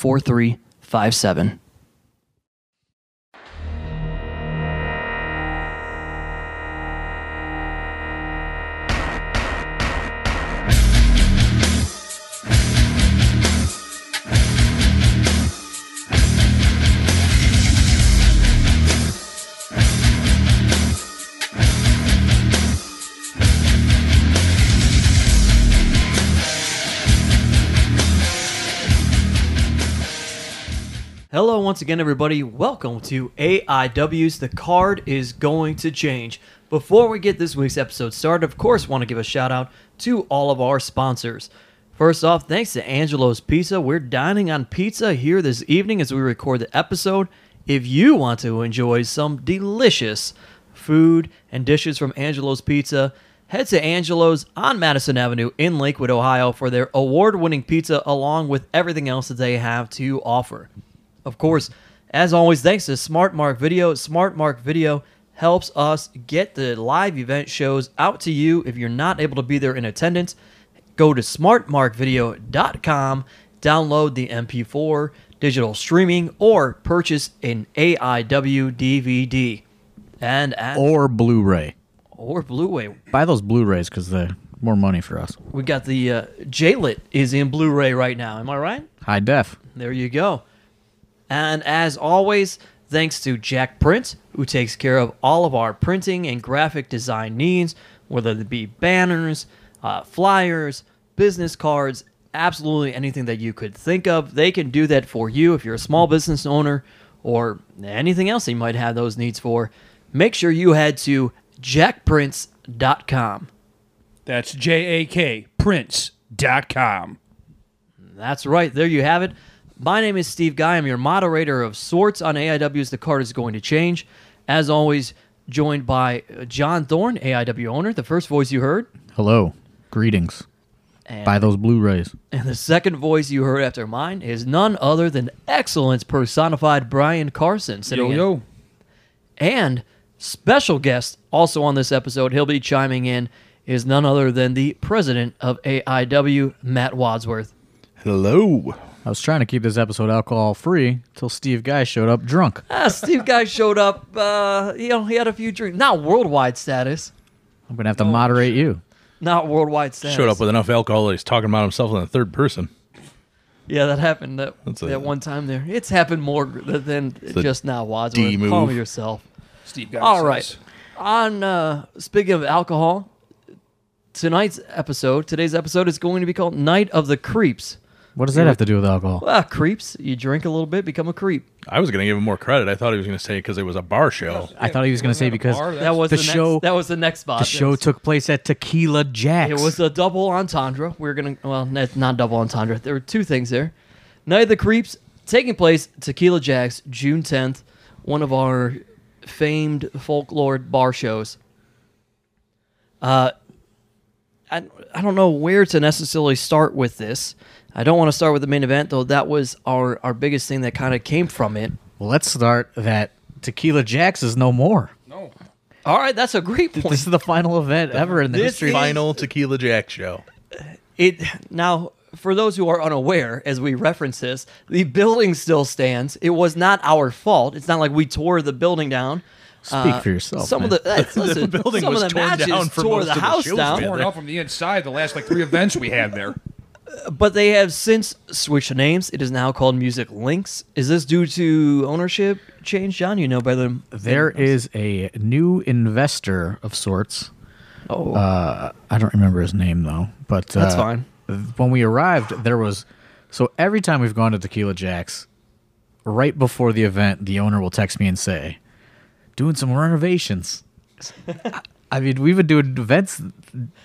4357. Once again, everybody. Welcome to AIW's The Card is Going to Change. Before we get this week's episode started, of course, want to give a shout out to all of our sponsors. First off, thanks to Angelo's Pizza. We're dining on pizza here this evening as we record the episode. If you want to enjoy some delicious food and dishes from Angelo's Pizza, head to Angelo's on Madison Avenue in Lakewood, Ohio for their award winning pizza along with everything else that they have to offer. Of course, as always, thanks to Smart Mark Video. Smart Mark Video helps us get the live event shows out to you. If you're not able to be there in attendance, go to smartmarkvideo.com, download the MP4 digital streaming, or purchase an AIW DVD. And at, or Blu-ray. or Blu-ray. Buy those Blu-rays because they're more money for us. We got the uh, J-Lit is in Blu-ray right now. Am I right? High def. There you go. And as always, thanks to Jack Print, who takes care of all of our printing and graphic design needs, whether it be banners, uh, flyers, business cards, absolutely anything that you could think of. They can do that for you if you're a small business owner or anything else you might have those needs for. Make sure you head to jakprints.com. That's J A K Prints.com. That's right. There you have it. My name is Steve Guy. I'm your moderator of sorts on AIW's The Card is Going to Change. As always, joined by uh, John Thorne, AIW owner, the first voice you heard. Hello. Greetings. And, Buy those Blu-rays. and the second voice you heard after mine is none other than excellence personified Brian Carson. Sitting Yo, in. yo. And special guest also on this episode, he'll be chiming in, is none other than the president of AIW, Matt Wadsworth. Hello. I was trying to keep this episode alcohol free until Steve Guy showed up drunk. Ah, Steve Guy showed up. Uh, you know, he had a few drinks. Not worldwide status. I'm gonna have to moderate you. Not worldwide status. Showed up with enough alcohol that he's talking about himself in the third person. Yeah, that happened that, That's a- that one time there. It's happened more than a just now, Wadsworth. D move. Calm yourself. Steve Guy All says. right. On uh, speaking of alcohol, tonight's episode, today's episode is going to be called Night of the Creeps. What does that have to do with alcohol? Well, creeps. You drink a little bit, become a creep. I was going to give him more credit. I thought he was going to say because it was a bar show. I thought he was gonna say because bar? That was the the, show- Next, that was the next spot. the show took place at Tequila Jack's. It was a double entendre. We're gonna well, it's not double entendre. There were two things there. Night of the Creeps taking place Tequila Jacks, June tenth, one of our famed folklore bar shows. Uh, I I don't know where to necessarily start with this. I don't want to start with the main event though. That was our our biggest thing that kind of came from it. Well, let's start that Tequila Jack's is no more. No. All right, that's a great point. This is the final event ever in the This history. is- Final Tequila Jack show. It now for those who are unaware, as we reference this, the building still stands. It was not our fault. It's not like we tore the building down. Speak for yourself. Some man. of the, uh, listen, building some was of the torn matches down for tore most the of the house shows, down. Torn out from the inside the last like three events we had there. But they have since switched names. It is now called Music Links. Is this due to ownership change, John? You know better than There is a new investor of sorts. Oh, Uh, I don't remember his name though, but That's uh, fine. When we arrived, there was so every time we've gone to Tequila Jacks, right before the event, the owner will text me and say, "Doing some renovations." I mean, we've been doing events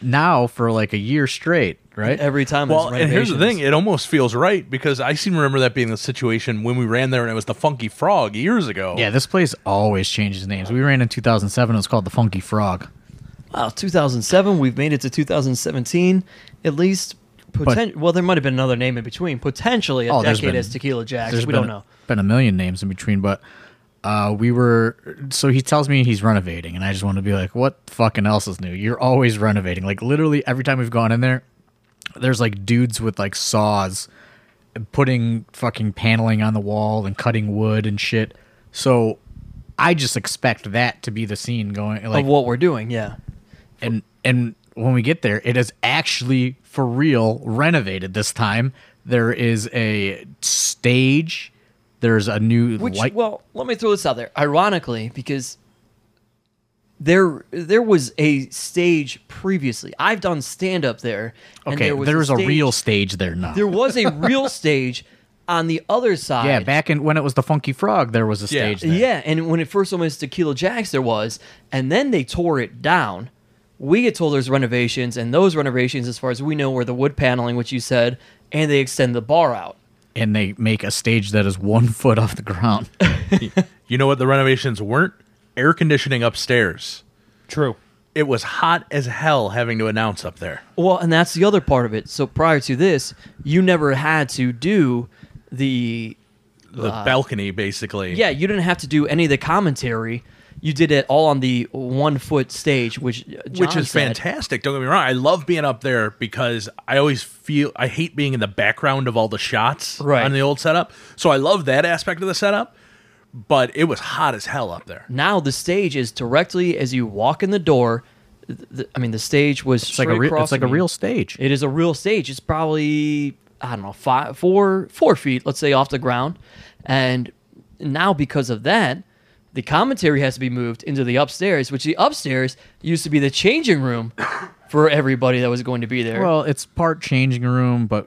now for like a year straight, right? every time. Well, and here's the thing: it almost feels right because I seem to remember that being the situation when we ran there, and it was the Funky Frog years ago. Yeah, this place always changes names. We ran in 2007. It was called the Funky Frog. Wow, 2007. We've made it to 2017. At least, poten- well, there might have been another name in between. Potentially a Oh, decade been- as Tequila Jacks. We been, don't know. Been a million names in between, but uh, we were. So he tells me he's renovating, and I just want to be like, "What fucking else is new? You're always renovating. Like literally every time we've gone in there, there's like dudes with like saws, putting fucking paneling on the wall and cutting wood and shit. So I just expect that to be the scene going. Like of what we're doing, yeah. and and when we get there, it is actually for real renovated this time. There is a stage. There's a new Which, light. well, let me throw this out there. Ironically, because there there was a stage previously. I've done stand up there. and okay, there was there's a, stage- real stage there now. There was a real stage on the other side. yeah, back in when it was the Funky Frog, there was a Yeah. stage. There. Yeah, and when it first opened as Tequila Jacks, there was, and then they tore it down. We get told there's renovations, and those renovations, as far as we know, were the wood paneling, which you said, and they extend the bar out. and they make a stage that is one foot off the ground. You know what the renovations weren't? Air conditioning upstairs. True. It was hot as hell having to announce up there. Well, and that's the other part of it. So prior to this, you never had to do the The balcony, basically. yeah, you didn't have to do any of the commentary. You did it all on the one foot stage, which uh, which is said. fantastic. Don't get me wrong. I love being up there because I always feel I hate being in the background of all the shots Right. on the old setup. So I love that aspect of the setup. But it was hot as hell up there. Now the stage is directly as you walk in the door. th- th- I mean, the stage was It's like a re- it's like a real stage. It is a real stage. It's probably I don't know five, four, four feet, let's say, off the ground, and now because of that, the commentary has to be moved into the upstairs, which the upstairs used to be the changing room for everybody that was going to be there. Well, it's part changing room, but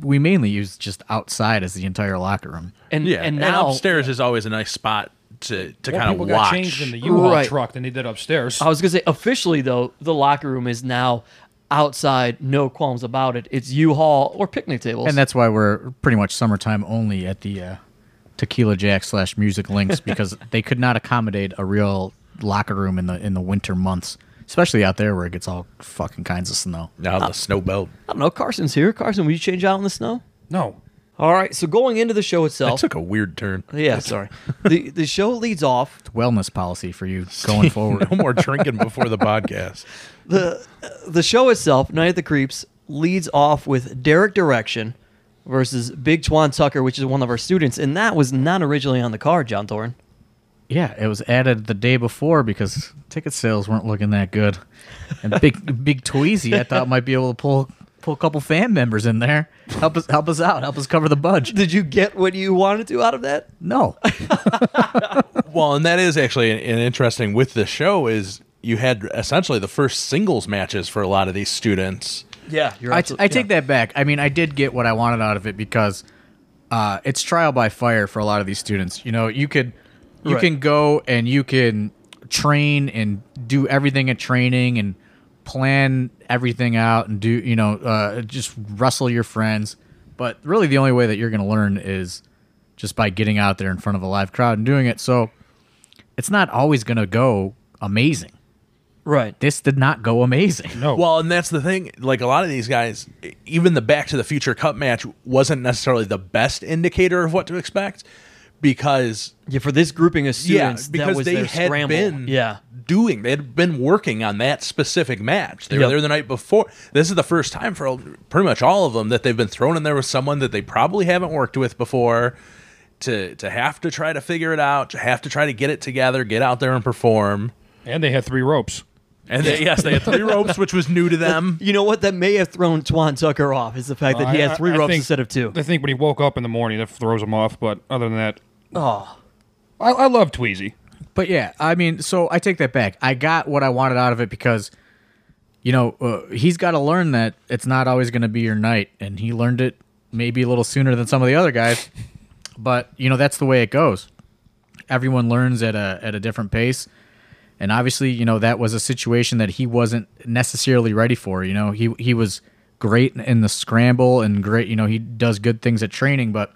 we mainly use just outside as the entire locker room. and Yeah. and now upstairs is always a nice spot to, to More kind people of got watch. changed in the U-Haul Right. truck than they did upstairs. I was gonna say officially though, the locker room is now outside, no qualms about it. It's U-Haul or picnic tables. And that's why we're pretty much summertime only at the uh, Tequila Jack slash Music Links because they could not accommodate a real locker room in the in the winter months, especially out there where it gets all fucking kinds of snow. now the snow belt. I don't know. Carson's here. Carson, will you change out in the snow? no. All right. So going into the show That itself, took a weird turn. yeah, sorry. the The show leads off. It's wellness policy for you going forward. No more drinking before the podcast. the The show itself, Night at the Creeps, leads off with Derek Direction versus Big Twan Tucker, which is one of our students, and that was not originally on the card, John Thorne. Yeah, it was added the day before because ticket sales weren't looking that good. And big big Tweezy, I thought might be able to pull pull a couple fan members in there. Help us help us out, help us cover the budge. Did you get what you wanted to out of that? No. Well, and that is actually an, an interesting with this show is you had essentially the first singles matches for a lot of these students. Yeah, you're. I, I take that back. I mean, I did get what I wanted out of it because uh, it's trial by fire for a lot of these students. You know, you could you Right. can go and you can train and do everything at training and plan everything out and do you know uh, just wrestle your friends. But really, the only way that you're going to learn is just by getting out there in front of a live crowd and doing it. So it's not always going to go amazing. right. This did not go amazing. No. Well, and that's the thing. Like a lot of these guys, even the Back to the Future Cup match wasn't necessarily the best indicator of what to expect because Yeah, for this grouping of students, yeah, because that was they their had scramble. been yeah. doing they had been working on that specific match. They were there the night before. This is the first time for pretty much all of them that they've been thrown in there with someone that they probably haven't worked with before. To to have to try to figure it out, to have to try to get it together, get out there and perform. and they had three ropes. And they, yes, they had three ropes, which was new to them. You know what? That may have thrown Twan Tucker off is the fact that he had three I- I ropes think- instead of two. I think when he woke up in the morning, that throws him off. But other than that, Oh, I, I love Tweezy. But yeah, I mean, so I take that back. I got what I wanted out of it because, you know, uh, he's got to learn that it's not always going to be your night, and he learned it maybe a little sooner than some of the other guys. But you know, that's the way it goes. Everyone learns at a at a different pace, and obviously, you know, that was a situation that he wasn't necessarily ready for. You know, he he was great in the scramble and great. You know, he does good things at training, but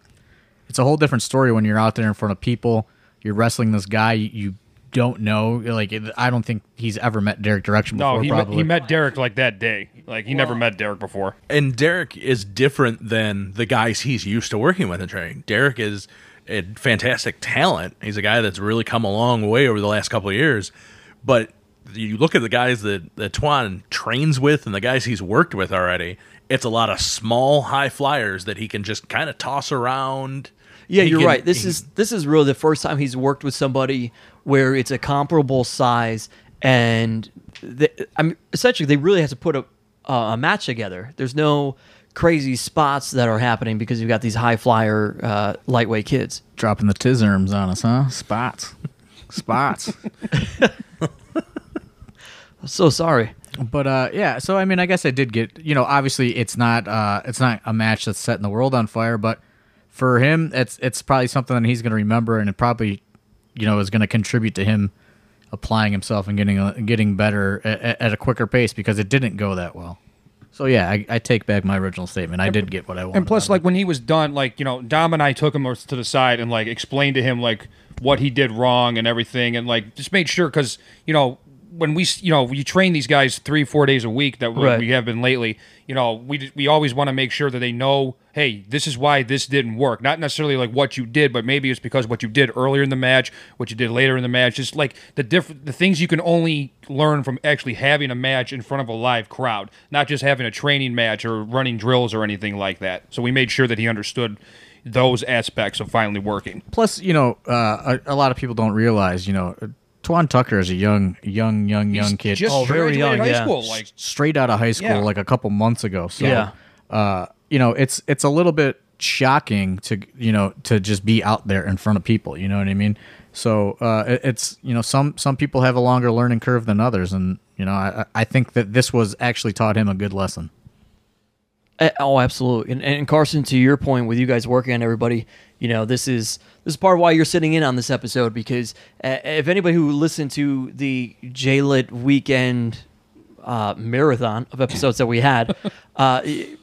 it's a whole different story when you're out there in front of people. You're wrestling this guy you, you don't know. Like I don't think he's ever met Derek Direction before. No, he met, he met Derek like that day. Like he never met Derek before. And Derek is different than the guys he's used to working with in training. Derek is a fantastic talent. He's a guy that's really come a long way over the last couple of years. But you look at the guys that, that Twan trains with and the guys he's worked with already, it's a lot of small high flyers that he can just kind of toss around. yeah, He you're can- right. This he- is this is really the first time he's worked with somebody where it's a comparable size, and they, I mean, essentially they really have to put a uh, a match together. There's no crazy spots that are happening because you've got these high flyer uh, lightweight kids. dropping the tizerms on us, huh? Spots, spots. So sorry. But uh, yeah, so I mean, I guess I did get you know, obviously it's not uh, it's not a match that's setting the world on fire, but for him, it's it's probably something that he's going to remember, and it probably you know is going to contribute to him applying himself and getting uh, getting better at, at a quicker pace because it didn't go that well. So yeah, I, I take back my original statement. I did get what I wanted. And plus, like it. when he was done, like you know, Dom and I took him to the side and like explained to him like what he did wrong and everything, and like just made sure because you know when we you know you train these guys three four days a week that we, Right. we have been lately, you know we we always want to make sure that they know, hey, this is why this didn't work. Not necessarily like what you did, but maybe it's because what you did earlier in the match, what you did later in the match, just like the different the things you can only learn from actually having a match in front of a live crowd, not just having a training match or running drills or anything like that. So we made sure that he understood those aspects of finally working. plus, you know, uh, a, a lot of people don't realize, you know, Twan Tucker is a young, young, young, young He's kid. just Oh, very young, high yeah. school, like straight out of high school Yeah. like a couple months ago. So, Yeah. uh, you know, it's it's a little bit shocking to you know to just be out there in front of people. You know what I mean? So uh, it- it's you know some some people have a longer learning curve than others, and you know I I think that this was actually taught him a good lesson. Uh, Oh, absolutely. And, and Carson, to your point, with you guys working on everybody, you know, this is this is part of why you're sitting in on this episode because uh, if anybody who listened to the JLit weekend uh, marathon of episodes that we had, uh,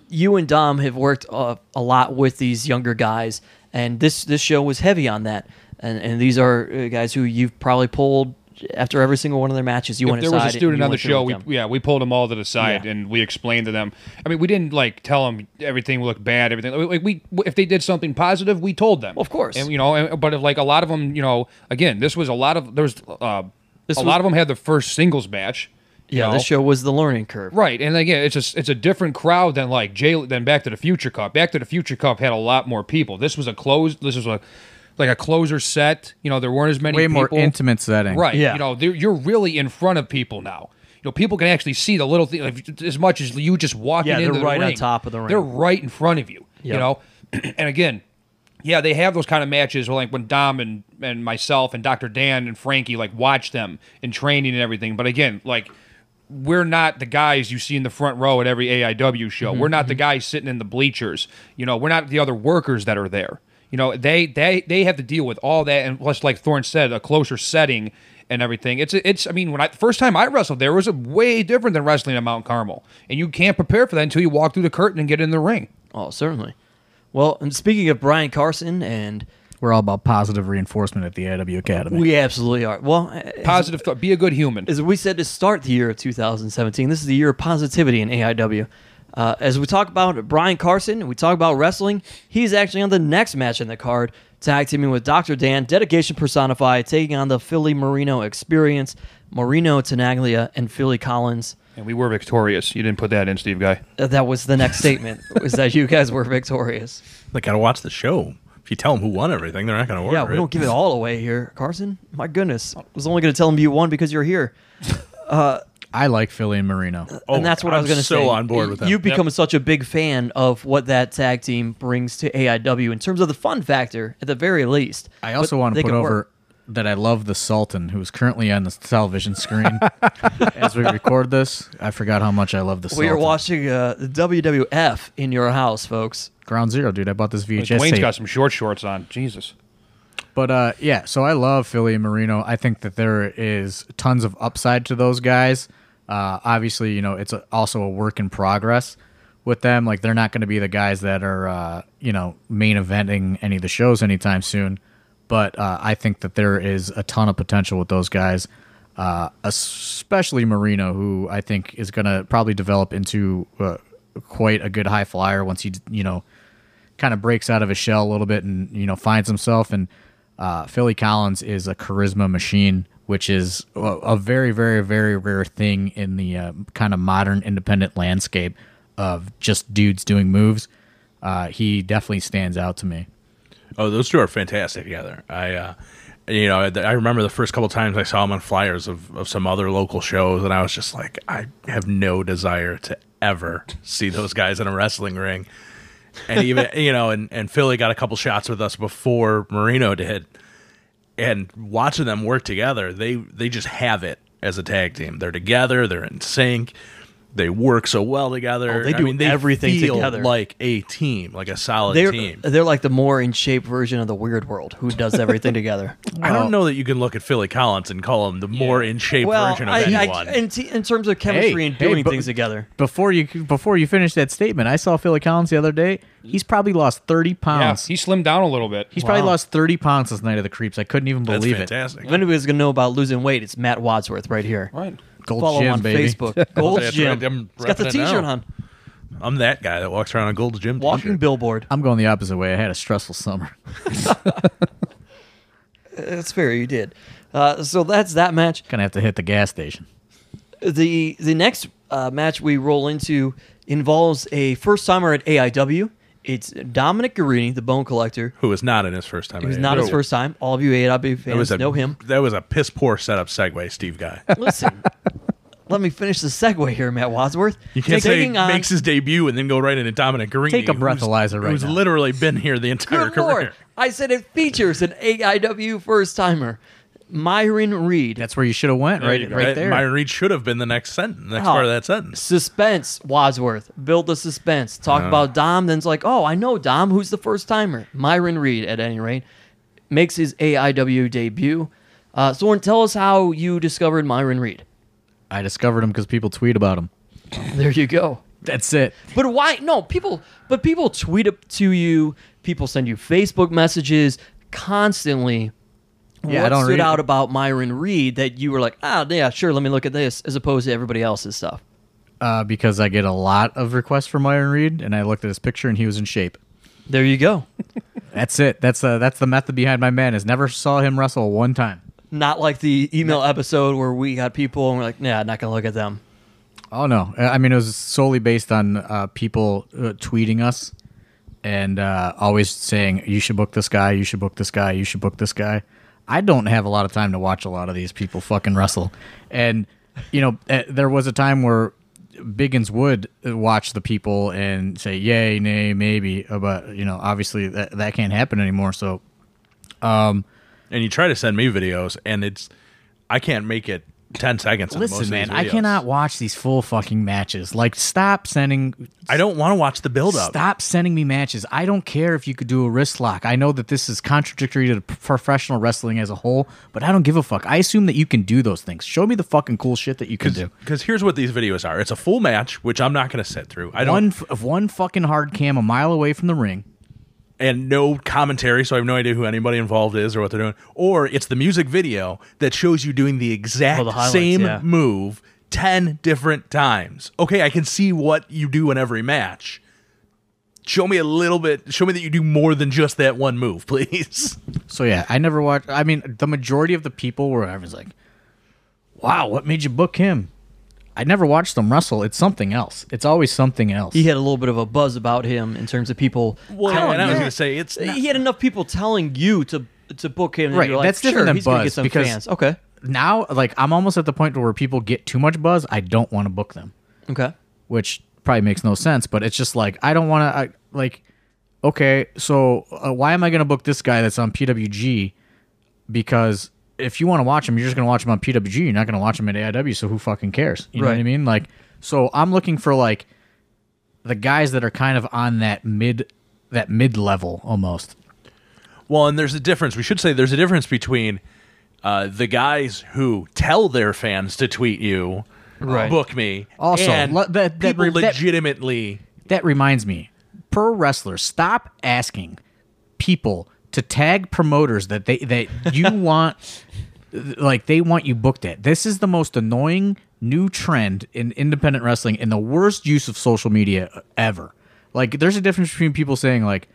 you and Dom have worked uh, a lot with these younger guys, and this this show was heavy on that. And and these are uh, guys who you've probably pulled after every single one of their matches. You if went there was a student on the show, we, yeah, we pulled them all to the side Yeah. and we explained to them. I mean, we didn't like tell them everything looked bad, everything. Like we, if they did something positive, we told them. Of course. and you know, and, but if, like a lot of them, you know, again, this was a lot of there's uh, This a was- lot of them had the first singles match. yeah, know? this show was the learning curve. Right, and again, it's a it's a different crowd than like Jay than Back to the Future Cup. Back to the Future Cup had a lot more people. This was a closed. This was a like a closer set. You know, there weren't as many Way people. more intimate setting, Right. Yeah. You know, you're really in front of people now. You know, people can actually see the little thing like, as much as you just walking Yeah, into they're the right on ring. top of the ring. They're right in front of you. You know, and again, yeah, they have those kind of matches where like when Dom and and myself and Dr. Dan and Frankie like watch them in training and everything. But again, like we're not the guys you see in the front row at every AIW show. Mm-hmm, We're not the guys sitting in the bleachers. You know, we're not the other workers that are there. You know, they they they have to deal with all that, and plus, like Thorne said, a closer setting and everything. It's it's. I mean, when I first time I wrestled there was a way different than wrestling at Mount Carmel, and you can't prepare for that until you walk through the curtain and get in the ring. Oh, certainly. Well, and speaking of Brian Carson, and We're all about positive reinforcement at the AW Academy. we absolutely are. Well, as- Positive thought. Be a good human. as we said to start the year of 2017, this is the year of positivity in AIW. Uh, as we talk about Brian Carson we talk about wrestling, he's actually on the next match in the card, tag teaming with Dr. Dan, Dedication Personified, taking on the Philly Marino Experience, Marino Tenaglia, and Philly Collins. And we were victorious. You didn't put that in, Steve Guy. Uh, That was the next statement, was that you guys were victorious. They got to watch the show. If you tell them who won everything, they're not going to order Yeah, we it. don't give it all away here, Carson. My goodness. I was only going to tell him you won because you're here. I I like Philly and Marino. Oh and that's what I God, was going I'm to so say. on board with them. You've become such a big fan of what that tag team brings to AIW in terms of the fun factor, at the very least. I also But want they to put can over work. that I love the Sultan, who's currently on the television screen as we record this. I forgot how much I love the Sultan. We are watching uh, the WWF in your house, folks. Ground Zero, dude. I bought this VHS Dwayne's tape. got some short shorts on. Jesus. But uh, yeah, so I love Philly and Marino. I think that there is tons of upside to those guys. Uh, obviously, you know, it's a, also a work in progress with them. Like they're not going to be the guys that are, uh, you know, main eventing any of the shows anytime soon. But uh, I think that there is a ton of potential with those guys, uh, especially Marino, who I think is going to probably develop into uh, quite a good high flyer once he, you know, kind of breaks out of his shell a little bit and you know finds himself. And uh, Philly Collins is a charisma machine, which is a, very, very, very rare thing in the uh, kind of modern independent landscape of just dudes doing moves. Uh, he definitely stands out to me. Oh, those two are fantastic together. I, uh, you know, I remember the first couple times I saw them on flyers of, of some other local shows, and I was just like, I have no desire to ever see those guys in a wrestling ring. And even, you know, and, and Philly got a couple shots with us before Marino did. And watching them work together, they they just have it as a tag team. They're together. They're in sync. They work so well together. Oh, they I do mean, they everything feel together. like a team, like a solid They're team. they're like the more in shape version of the Weird World, who does everything together. I don't know that you can look at Philly Collins and call him the more in shape well, version of I, anyone. I, in, t- in terms of chemistry Hey, and hey, doing things together, Before you before you finish that statement, I saw Philly Collins the other day. He's probably lost thirty Yeah, pounds. he slimmed down a little bit. He's probably lost thirty pounds this night of the creeps. I couldn't even That's believe it. fantastic. if anybody's gonna know about losing weight, it's Matt Wadsworth right here. Right. Gold Follow Gym, on baby. Facebook. Gold That's Gym. right, I'm He's got the repping it T-shirt now. on. I'm that guy that walks around a Gold's Gym Walking t-shirt. billboard. I'm going the opposite way. I had a stressful summer. That's fair. You did. Uh, so that's that match. Gonna have to hit the gas station. The the next uh, match we roll into involves a first timer at AIW. It's Dominic Garrini, the Bone Collector. who was not in his first time. It was at not his first time. All of you AIW That fans was a, know him. That was a piss poor setup segue, Steve Guy. Listen, let me finish the segue here, Matt Wadsworth. You can't say he on- makes his debut and then go right into Dominic Garrini. Take a breathalyzer right Who's now. literally been here the entire Good career. lord! I said it features an AIW first timer, Myron Reed. That's where you should have went. Right, you right there. Myron Reed should have been the next sentence, next Oh. part of that sentence. Suspense, Wadsworth. Build the suspense. Talk Uh-huh. about Dom, then it's like, oh, I know Dom. Who's the first timer? Myron Reed, at any rate, makes his AIW debut. Uh, Thorne, tell us how you discovered Myron Reed. I discovered him because people tweet about him. There you go. That's it. But why? No, people. But people tweet up to you. People send you Facebook messages constantly. Yeah, I what don't stood read- out about Myron Reed that you were like, ah, yeah, sure, let me look at this, as opposed to everybody else's stuff. Uh, because I get a lot of requests for Myron Reed, and I looked at his picture, and he was in shape. There you go. That's it. That's uh, that's the method behind my man. Is never saw him wrestle one time. Not like the email episode where we got people and we're like, nah, not gonna look at them. Oh no! I mean, it was solely based on uh, people uh, tweeting us and uh, always saying, "You should book this guy. You should book this guy. You should book this guy." I don't have a lot of time to watch a lot of these people fucking wrestle, and you know, uh, there was a time where Biggins would watch the people and say, "Yay, nay, maybe," uh, but you know, obviously that that can't happen anymore. So um, And you try to send me videos, and it's I can't make it ten seconds. listen, man, I cannot watch these full fucking matches. Like, stop sending I don't want to watch the build up. Stop sending me matches. I don't care if you could do a wrist lock. I know that this is contradictory to professional wrestling as a whole, but I don't give a fuck. I assume that you can do those things. Show me the fucking cool shit that you can do. Because here's what these videos are: it's a full match, which I'm not going to sit through. I don't, One f- one fucking hard cam a mile away from the ring. And no commentary, so I have no idea who anybody involved is or what they're doing. Or it's the music video that shows you doing the exact Oh, the same yeah. move ten different times. Okay, I can see what you do in every match. Show me a little bit. Show me that you do more than just that one move, please. So yeah, I never watched. I mean, the majority of the people were everyone's like, "Wow, what made you book him?" I never watched them wrestle. It's something else. It's always something else. He had a little bit of a buzz about him in terms of people. Well, telling and I was going to say it's. Not, he had enough people telling you to to book him. Right, you're like, that's different sure, than he's gonna get buzz, some because- fans. Okay. now like I'm almost at the point where people get too much buzz. I don't want to book them, Okay. which probably makes no sense. But it's just like I don't want to like. Okay, so uh, why am I going to book this guy that's on PWG? Because if you want to watch them, you're just going to watch them on PWG. You're not going to watch them at AIW. So who fucking cares? You know what I mean? Like, so I'm looking for like the guys that are kind of on that mid that mid level almost. Well, and there's a difference. We should say there's a difference between uh, the guys who tell their fans to tweet you, Right. book me, Also, and le- that- that people that- legitimately. That reminds me, pro wrestlers, stop asking people to tag promoters that they that you want like they want you booked at. This is the most annoying new trend in independent wrestling and the worst use of social media ever. Like there's a difference between people saying like,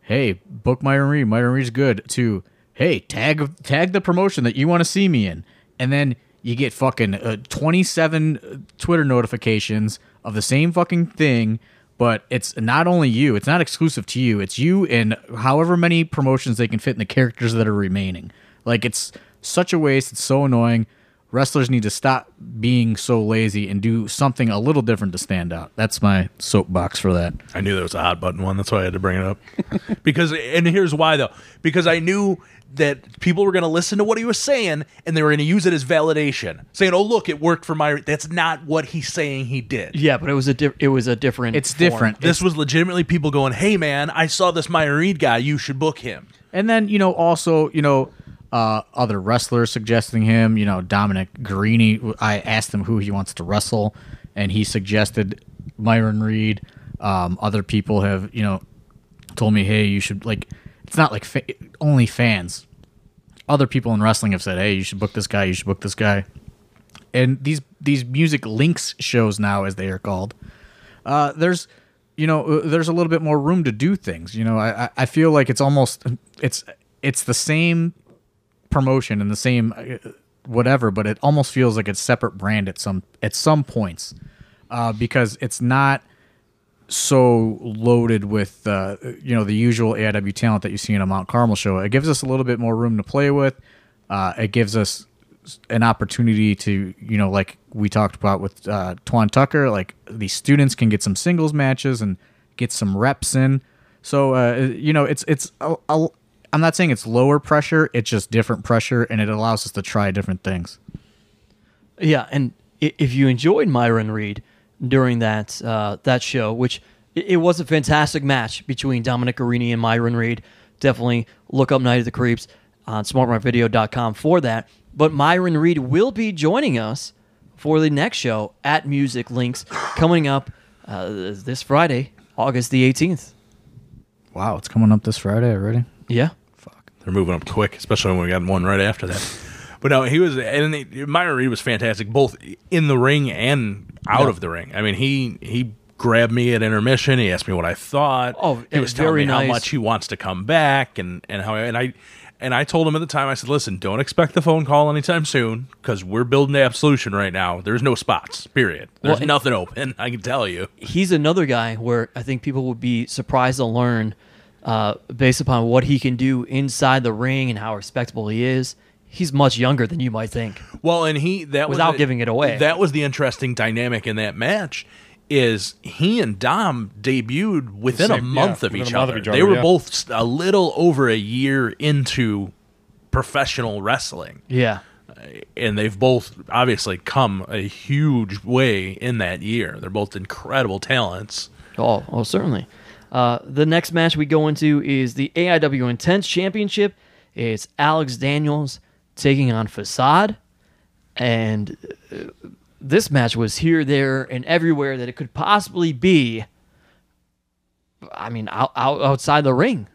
"Hey, book Myron Reed. Myron Reed's good." To, "Hey, tag tag the promotion that you want to see me in." And then you get fucking uh, 27 Twitter notifications of the same fucking thing, but it's not only you, it's not exclusive to you. It's you and however many promotions they can fit in the characters that are remaining. Like it's such a waste, it's so annoying. Wrestlers need to stop being so lazy and do something a little different to stand out. That's my soapbox for that. I knew there was a hot button one. That's why I had to bring it up. because, and here's why though. Because I knew that people were going to listen to what he was saying and they were going to use it as validation, saying, "Oh, look, it worked for my." That's not what he's saying he did. Yeah, but it was a di- it was a different. It's form. different. This was legitimately people going, "Hey, man, I saw this Myron Reed guy. You should book him." And then, you know, also, you know, uh, other wrestlers suggesting him, you know, Dominic Garrini. I asked him who he wants to wrestle, and he suggested Myron Reed. Um, other people have, you know, told me, hey, you should, like, it's not like fa- only fans. Other people in wrestling have said, hey, you should book this guy, you should book this guy. And these these music links shows now, as they are called, uh, there's you know uh, there's a little bit more room to do things you know I, I- I feel like it's almost it's it's the same promotion and the same uh, whatever but it almost feels like it's separate brand at some at some points uh, because it's not so loaded with uh, you know the usual AIW talent that you see in a Mount Carmel show. It gives us a little bit more room to play with. Uh, it gives us an opportunity to you know like we talked about with uh, Twan Tucker, like these students can get some singles matches and get some reps in. So uh, you know it's it's a, a, I'm not saying it's lower pressure, it's just different pressure, and it allows us to try different things. Yeah, and if you enjoyed Myron Reed during that uh, that show, which it was a fantastic match between Dominic Garrini and Myron Reed, definitely look up Night of the Creeps on smartmarkvideo.com for that. But Myron Reed will be joining us for the next show at Music Links coming up uh, this Friday, August the 18th. Wow, it's coming up this Friday already. Yeah. They're moving up quick, especially when we got one right after that. But no, he was, and he, Myron Reed was fantastic, both in the ring and out Yeah. of the ring. I mean, he he grabbed me at intermission. He asked me what I thought. Oh, he was telling very me how much he wants to come back, and and how and I and I told him at the time. I said, listen, don't expect the phone call anytime soon because we're building the Absolution right now. There's no spots. Period. There's Well, nothing open. I can tell you. he's another guy where I think people would be surprised to learn, uh, based upon what he can do inside the ring and how respectable he is. He's much younger than you might think. Well, and he that was Without the- giving it away. That was the interesting dynamic in that match. Is he and Dom debuted within a month yeah, of within each a month other? of each They were yeah. both a little over a year into professional wrestling, Yeah. and they've both obviously come a huge way in that year. They're both incredible talents. Oh, oh, certainly. Uh, the next match we go into is the AIW Intense Championship. It's Alex Daniels taking on Facade, and uh, this match was here, there, and everywhere that it could possibly be. I mean, out, out, outside the ring,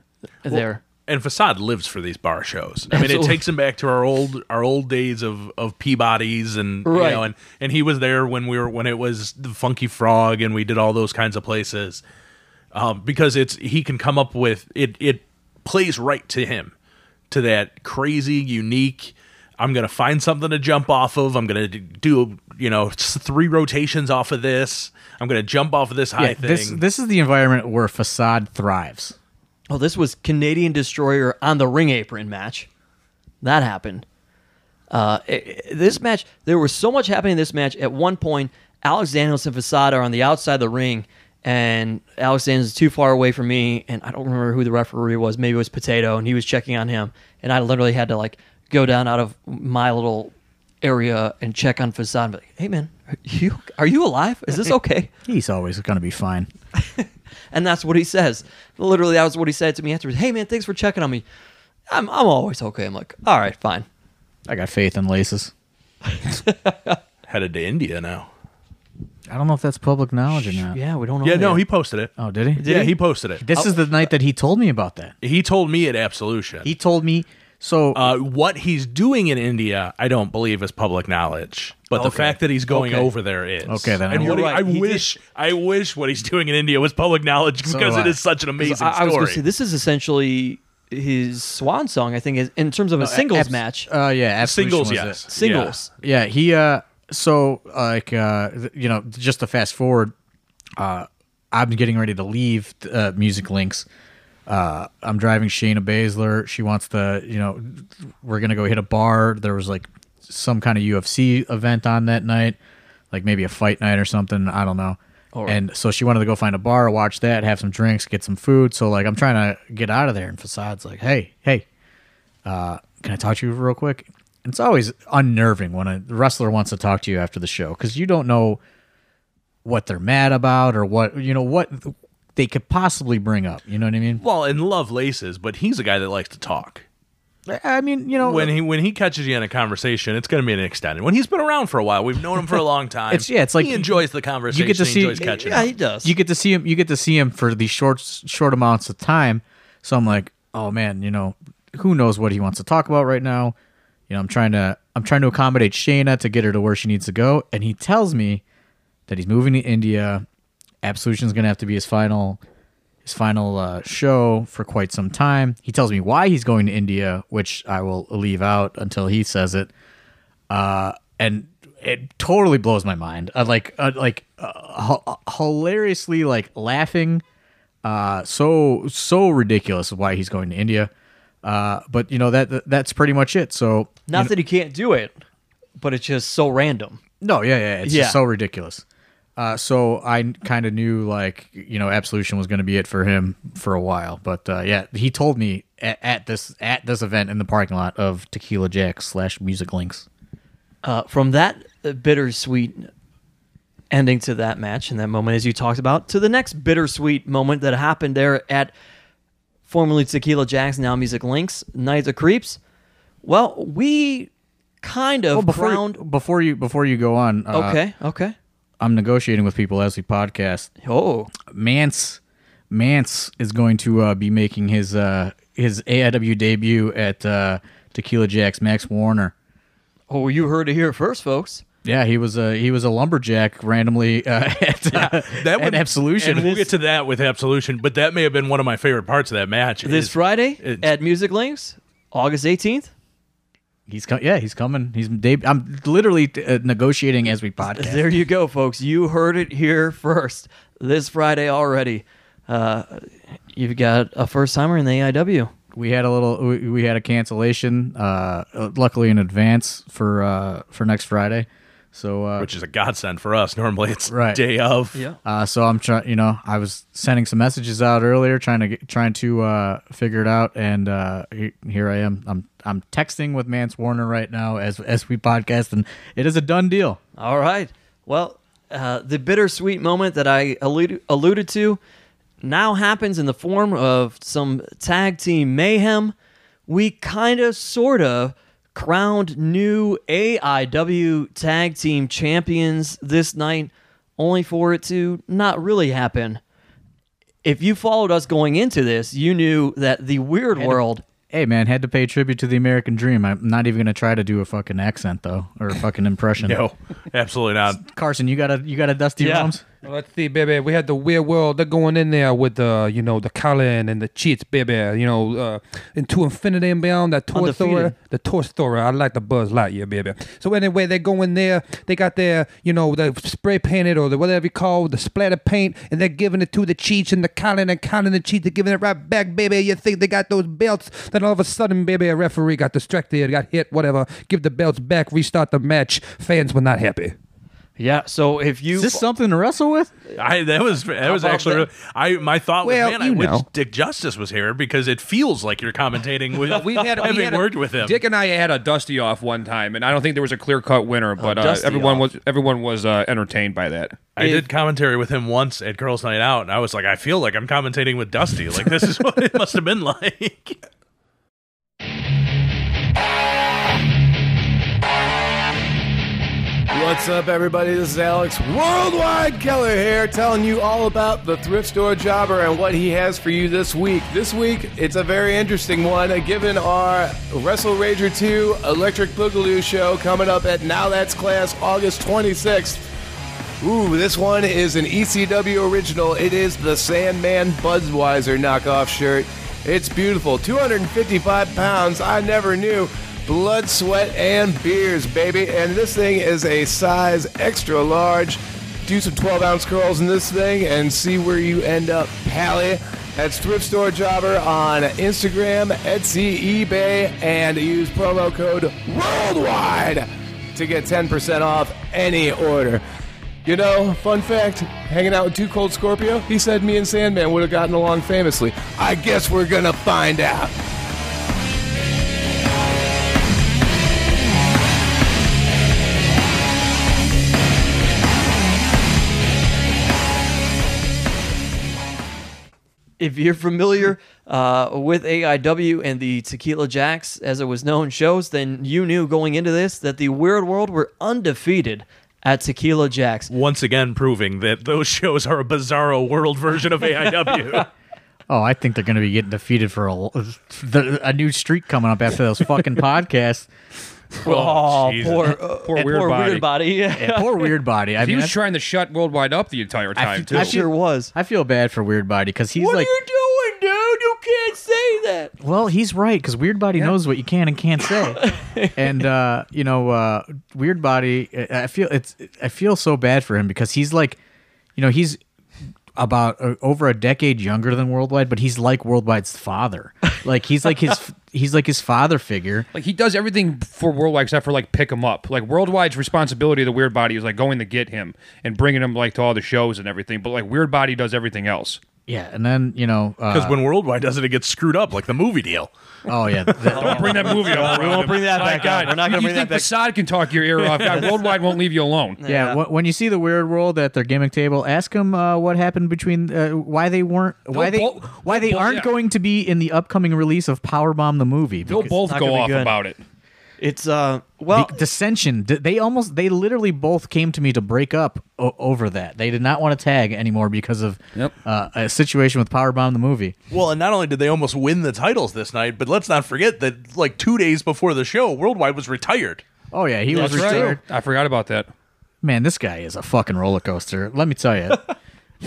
there. And Facade lives for these bar shows. I mean, it takes him back to our old our old days of of Peabody's and you Right. know, and and he was there when we were when it was the Funky Frog and we did all those kinds of places. Um, because it's he can come up with it. It plays right to him, to that crazy, unique. I'm gonna find something to jump off of. I'm gonna do you know three rotations off of this. I'm gonna jump off of this high Yeah, thing. this this is the environment where facade thrives. Oh, this was Canadian Destroyer on the ring apron match. That happened. Uh, it- it- this match, there was so much happening in this match. At one point, Alex Daniels and Facade are on the outside of the ring, and Alex Daniels is too far away from me, and I don't remember who the referee was. Maybe it was Potato, and he was checking on him, and I literally had to like go down out of my little area and check on Facade. And be like, hey man, are you are you alive? Is this okay? He's always going to be fine. And that's what he says. Literally, that was what he said to me afterwards. Hey man, thanks for checking on me. I'm I'm always okay. I'm like, all right, fine. I got faith in laces. Headed to India now. I don't know if that's public knowledge or not. Yeah, we don't know. Yeah, no, yet. he posted it. Oh, did he? yeah, he? he posted it. This is the night that he told me about that. He told me at Absolution. He told me. So uh, what he's doing in India, I don't believe is public knowledge. But the fact that he's going Okay. over there is. Okay, then I and will- You're right, I he did- wish, I wish what he's doing in India was public knowledge because do it I. is such an amazing I, I was story. going to say this is essentially his swan song. I think is in terms of a singles Abs- match. Uh, yeah, Absolution Singles, was yes. it. singles. Yeah, he uh so like uh you know, just to fast forward, uh I'm getting ready to leave uh, Music Links. Uh I'm driving Shayna Baszler. She wants to, you know, we're going to go hit a bar. There was like some kind of UFC event on that night, like maybe a fight night or something, I don't know. Right. And so she wanted to go find a bar, watch that, have some drinks, get some food. So like I'm trying to get out of there and Facade's like, "Hey, hey, uh, can I talk to you real quick? And it's always unnerving when a wrestler wants to talk to you after the show because you don't know what they're mad about or what you know what they could possibly bring up. You know what I mean? well, and love laces, but he's a guy that likes to talk. I mean, you know, When he when he catches you in a conversation, it's going to be an extended. When he's been around for a while, we've known him for a long time. It's- yeah, it's like he enjoys the conversation. you get to he see- enjoys catching. Yeah, up. he does. you get to see him. You get to see him for these short short amounts of time. So I'm like, oh man, you know, who knows what he wants to talk about right now? You know, I'm trying to I'm trying to accommodate Shayna to get her to where she needs to go, and he tells me that he's moving to India. Absolution's gonna have to be his final his final uh, show for quite some time. He tells me why he's going to India, which I will leave out until he says it. Uh, and it totally blows my mind. Uh, like, uh, like uh, h- hilariously, like laughing. Uh, so so ridiculous why he's going to India. Uh, but you know that that's pretty much it. So Not that he can't do it, but it's just so random. no, yeah, yeah, it's Yeah. just so ridiculous. Uh, so I kind of knew like you know Absolution was going to be it for him for a while, but uh, yeah, he told me at, at this at this event in the parking lot of Tequila Jack slash Music Links. Uh, from that bittersweet ending to that match and that moment, as you talked about, to the next bittersweet moment that happened there at formerly Tequila Jacks, now Music Links, Night of Creeps. Well, we kind of Well, before crowned. you, before you before you go on, uh, okay, okay. I'm negotiating with people as we podcast. Oh, Mance Mance is going to uh, be making his uh, his AIW debut at uh, Tequila Jack's Mance Warner. oh, you heard it here first, folks. Yeah, he was a he was a lumberjack randomly uh, at, uh, That at Absolution. and we'll get to that with Absolution. But that may have been one of my favorite parts of that match. This is- Friday it's- at Music Links, August 18th. He's coming. yeah, he's coming. He's deb- I'm literally uh, negotiating as we podcast. There you go, folks. You heard it here first. This Friday already. Uh, you've got a first timer in the AIW. we had a little we, we had a cancellation uh luckily in advance for uh for next Friday. So uh which is a godsend for us. Normally it's Right. day of. Yeah. Uh, so I'm trying, you know, I was sending some messages out earlier, trying to get, trying to uh, figure it out, and uh, here I am. I'm I'm texting with Mance Warner right now as as we podcast, and it is a done deal. All right. Well, uh, the bittersweet moment that I alluded, alluded to now happens in the form of some tag team mayhem. We kind of, sort of, crowned new AIW tag team champions this night, only for it to not really happen. If you followed us going into this, you knew that the Weird World. Hey man, had to pay tribute to the American Dream. I'm not even gonna try to do a fucking accent though, or a fucking impression. No, absolutely not. Carson, you got a you got a Dusty Yeah. Rhodes? Well, let's see, baby. We had the weird world. They're going in there with the, you know, the Colin and the cheats, baby. You know, uh, into infinity and beyond. That Toy Story, the Toy Story. I like the Buzz Lightyear, baby. So anyway, they go in there. They got their, you know, the spray painted or the whatever you call the splatter paint, and they're giving it to the cheats and the Colin and Colin and the cheats. They're giving it right back, baby. You think they got those belts? Then all of a sudden, baby, a referee got distracted, got hit, whatever. Give the belts back, restart the match. Fans were not happy. Yeah. So if you Is this something to wrestle with? I that was that was actually that? I my thought Well, was man I you wish know. Dick Justice was here because it feels like you're commentating with We've had, we having had a- worked with him. Dick and I had a dusty off one time, and I don't think there was a clear cut winner, but uh, everyone off. was everyone was uh, entertained by that. I did commentary with him once at Girls Night Out, and I was like, I feel like I'm commentating with Dusty. Like this is what it must have been like. What's up, everybody? This is Alex Worldwide Keller here, telling you all about the thrift store jobber and what he has for you this week. This week, it's a very interesting one, given our Wrestle Rager 2 Electric Boogaloo show coming up at Now That's Class August 26th. Ooh, this one is an ECW original. It is the Sandman Budweiser knockoff shirt. It's beautiful. 255 pounds. I never knew. Blood, sweat, and beers, baby. And this thing is a size extra large. Do some 12 ounce curls in this thing and see where you end up, pally. That's Thrift Store Jobber on Instagram, Etsy, eBay, and use promo code WORLDWIDE to get 10% off any order. You know, fun fact, hanging out with Two Cold Scorpio, he said me and Sandman would have gotten along famously. I guess we're gonna find out. If you're familiar uh, with AIW and the Tequila Jacks, as it was known, shows, then you knew going into this that the Weird World were undefeated at Tequila Jacks. Once again, proving that those shows are a bizarro world version of AIW. Oh, I think they're going to be getting defeated for a, a new streak coming up after those fucking podcasts. Oh, Jesus. poor, uh, Poor Weird Body. Weird Body. Yeah, poor Weird Body. I He mean, was I, trying to shut Worldwide up the entire time f- too. I It sure was. I feel bad for Weird Body because he's what like, are you doing, dude? You can't say that. well, he's right because Weird Body knows what you can and can't say, and uh, you know, uh, Weird Body. I I feel it's. I feel so bad for him because he's like, you know, he's about uh, over a decade younger than Worldwide, but he's like Worldwide's father. Like he's like his. He's like his father figure. like he does everything for Worldwide except for like pick him up. Like Worldwide's responsibility of the Weird Body is like going to get him and bringing him like to all the shows and everything. But like Weird Body does everything else. Yeah, and then you know, uh, Because when Worldwide does it, it gets screwed up like the movie deal. oh yeah, that- Don't bring that movie up. we won't bring that My back God. up. We're not gonna bring that back. You think back- Facade can talk your ear off? God, Worldwide won't leave you alone. Yeah, Yeah. wh- when you see the weird world at their gimmick table, ask them uh, what happened between uh, why they weren't why they both- why they they'll aren't yeah. going to be in the upcoming release of Powerbomb the movie. They'll both go off good. about it. It's uh well the dissension. They almost they literally both came to me to break up o- over that. They did not want to tag anymore because of Yep. uh, a situation with Powerbomb the movie. Well, and not only did they almost win the titles this night, but let's not forget that like two days before the show, Worldwide was retired. Oh yeah, he was retired. right. I forgot about that. Man, this guy is a fucking roller coaster. Let me tell you.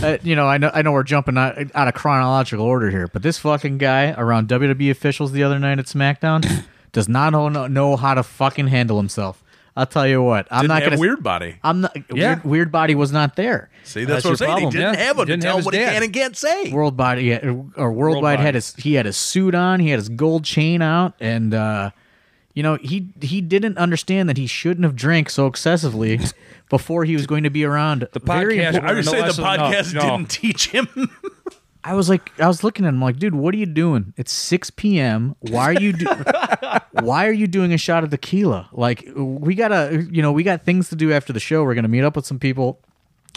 Uh, you know, I know, I know we're jumping out, out of chronological order here, but this fucking guy around WWE officials the other night at SmackDown does not know, know how to fucking handle himself. I'll tell you what, I'm Didn't not gonna. Weird Body. I'm not. Yeah. Weird, weird body was not there. See, that's, That's what I'm your saying. problem. He didn't Yeah. have him Didn't to have tell his what he can and can't say. World body or worldwide Worldwide. had his he had his suit on, he had his gold chain out, and uh, you know he he didn't understand that he shouldn't have drank so excessively before he was going to be around. The podcast- I would say the lesson, no, podcast no. didn't teach him. I was like, I was looking at him like, dude, what are you doing? It's 6 p.m. Why are you do- Why are you doing a shot of tequila? Like, we gotta, you know, we got things to do after the show. We're gonna meet up with some people.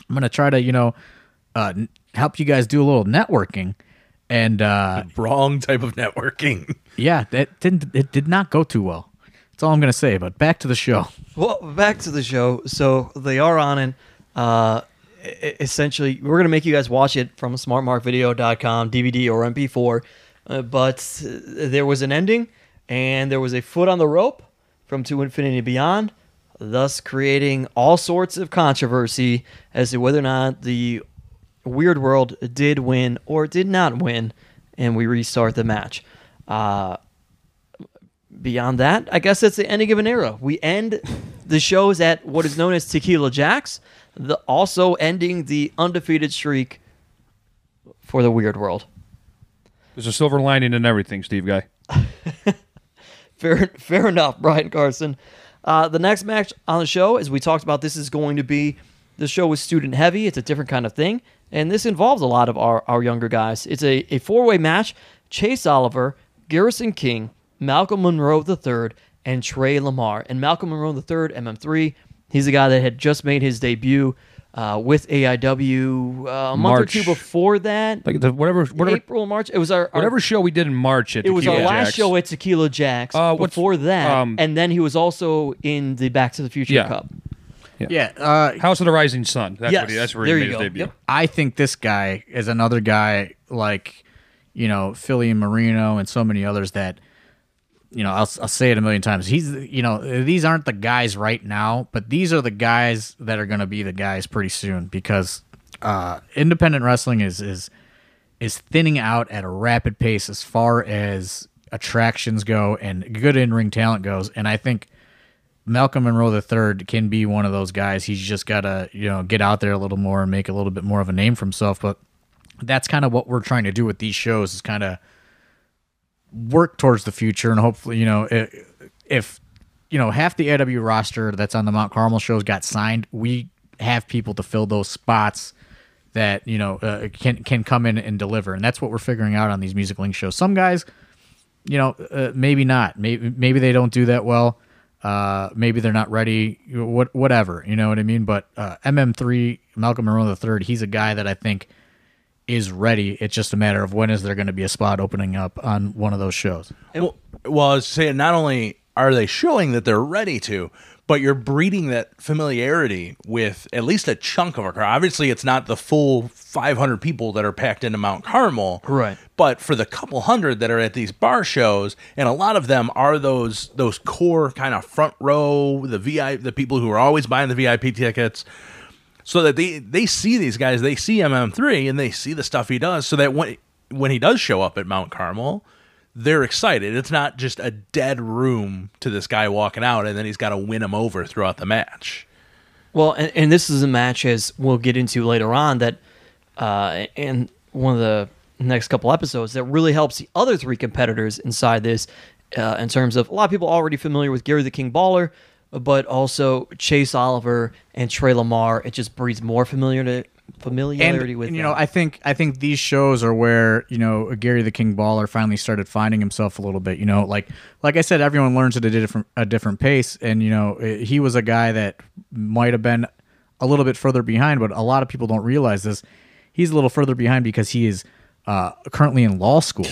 I'm gonna try to, you know, uh, n- help you guys do a little networking. And uh, Wrong type of networking. yeah, that didn't. It did not go too well. That's all I'm gonna say. But back to the show. Well, back to the show. So they are on it. Uh, essentially, we're going to make you guys watch it from smartmarkvideo.com, DVD or MP4. Uh, but uh, there was an ending, and there was a foot on the rope from To Infinity Beyond. thus creating all sorts of controversy as to whether or not the Weird World did win or did not win, and we restart the match. Uh, beyond that, I guess that's the ending of an era. We end the shows at what is known as Tequila Jacks, the, also ending the undefeated streak for the Weird World. There's a silver lining in everything, Steve Guy. Fair, fair enough, Brian Carson. Uh, the next match on the show, as we talked about, this is going to be the show was student heavy. It's a different kind of thing, and this involves a lot of our, our younger guys. It's a, a four way match: Chase Oliver, Garrison King, Malcolm Monroe III, and Tre Lamar. And Malcolm Monroe III, MM3, he's a guy that had just made his debut uh, with AIW uh, a month or two before that. Like the whatever whatever April, March. It was our, our whatever show we did in March at it was our Tequila last show at Tequila Jacks. Uh, before that, um, and then he was also in the Back to the Future Yeah. Cup. Yeah, uh, House of the Rising Sun. That's Yes, what he, that's where there he you made go. his debut. Yep. I think this guy is another guy like, you know, Philly and Marino and so many others that, you know, I'll, I'll say it a million times. He's, you know, these aren't the guys right now, but these are the guys that are going to be the guys pretty soon because uh, independent wrestling is is is thinning out at a rapid pace as far as attractions go and good in ring talent goes, and I think. Malcolm Monroe III can be one of those guys. He's just got to, you know, get out there a little more and make a little bit more of a name for himself. But that's kind of what we're trying to do with these shows is kind of work towards the future and hopefully, you know, if you know half the AW roster that's on the Mount Carmel shows got signed, we have people to fill those spots that you know uh, can can come in and deliver, and that's what we're figuring out on these Music Link shows. Some guys, you know, uh, maybe not. Maybe maybe they don't do that well. Uh, maybe they're not ready. What whatever, you know what I mean. But uh, MM3 Malcolm Monroe the third, he's a guy that I think is ready. It's just a matter of when is there going to be a spot opening up on one of those shows. Well, well, I was saying, not only are they showing that they're ready to, but you're breeding that familiarity with at least a chunk of a crowd. Obviously, it's not the full 500 people that are packed into Mount Carmel, Right. But for the couple hundred that are at these bar shows, and a lot of them are those those core kind of front row, the VI, the people who are always buying the VIP tickets so that they they see these guys, they see MM3 and they see the stuff he does, so that when when he does show up at Mount Carmel, they're excited. It's not just a dead room to this guy walking out, and then he's got to win him over throughout the match. Well, and, and this is a match as we'll get into later on that, uh, in one of the next couple episodes that really helps the other three competitors inside this, uh, in terms of a lot of people already familiar with Gary the King Baller, but also Chase Oliver and Tre Lamar. It just breeds more familiarity familiarity and, with and, you them. know i think i think these shows are where you know gary the king baller finally started finding himself a little bit you know like like i said everyone learns at a different a different pace and you know he was a guy that might have been a little bit further behind but a lot of people don't realize this he's a little further behind because he is uh, currently in law school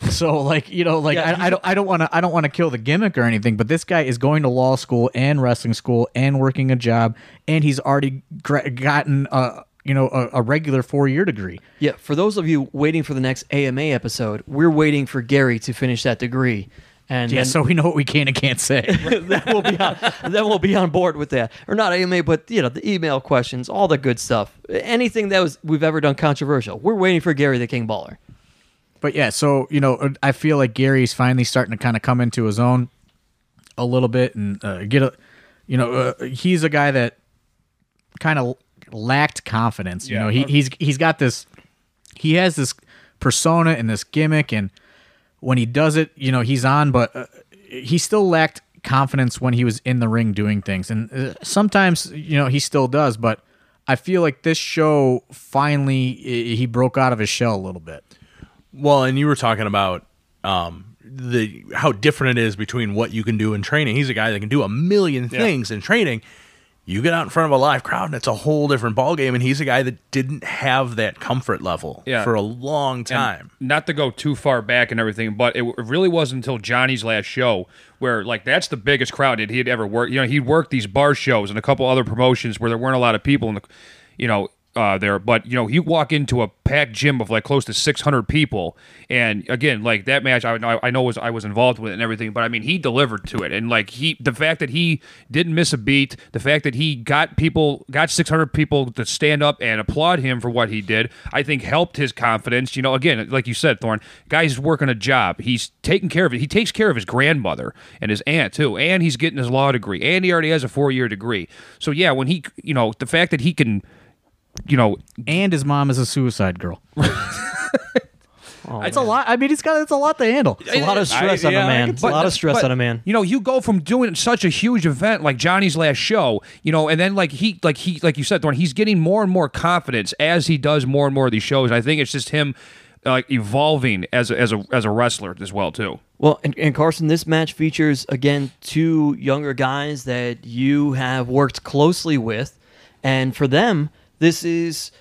so like you know like Yeah, I, I don't I don't want to I don't want to kill the gimmick or anything, but this guy is going to law school and wrestling school and working a job, and he's already gra- gotten a you know a, a regular four year degree. Yeah, for those of you waiting for the next AMA episode, we're waiting for Gary to finish that degree. And Yeah, then, so we know what we can and can't say. then we'll be on, then we'll be on board with that, or not AMA, but you know the email questions, all the good stuff, anything that was we've ever done controversial. We're waiting for Gary the King Baller. But yeah, so you know, I feel like Gary's finally starting to kind of come into his own a little bit and uh, get a, you know, uh, he's a guy that kind of lacked confidence. You Yeah. know, he, he's he's got this, he has this persona and this gimmick, and when he does it, you know, he's on, but uh, he still lacked confidence when he was in the ring doing things, and uh, sometimes you know he still does, but. I feel like this show finally he broke out of his shell a little bit. Well, and you were talking about um, the how different it is between what you can do in training. He's a guy that can do a million things in training. You get out in front of a live crowd, and it's a whole different ballgame. And he's a guy that didn't have that comfort level Yeah. for a long And time. Not to go too far back and everything, but it, really wasn't until Johnny's last show where, like, that's the biggest crowd that he had ever worked. You know, he'd worked these bar shows and a couple other promotions where there weren't a lot of people, and the, you know, uh, there, but you know, you walk into a packed gym of like close to 600 people, and again, like that match, I, know- I know was I was involved with it and everything, but I mean, he delivered to it, and like he, the fact that he didn't miss a beat, the fact that he got people, got 600 people to stand up and applaud him for what he did, I think helped his confidence. You know, again, like you said, Thorne, guy's working a job, he's taking care of it. He takes care of his grandmother and his aunt too, and he's getting his law degree, and he already has a four year degree. So yeah, when he, you know, the fact that he can you know, and his mom is a suicide girl. Oh, it's a lot. I mean, it's got it's a lot to handle. It's a lot of stress on yeah, a I man. can It's a lot of stress but, on a man. You know, you go from doing such a huge event like Johnny's last show, you know, and then like he, like he, like you said, Thorne, he's getting more and more confidence as he does more and more of these shows. I think it's just him like evolving as a, as a as a wrestler as well too. Well, and, and Carson, this match features again two younger guys that you have worked closely with, and for them, this is.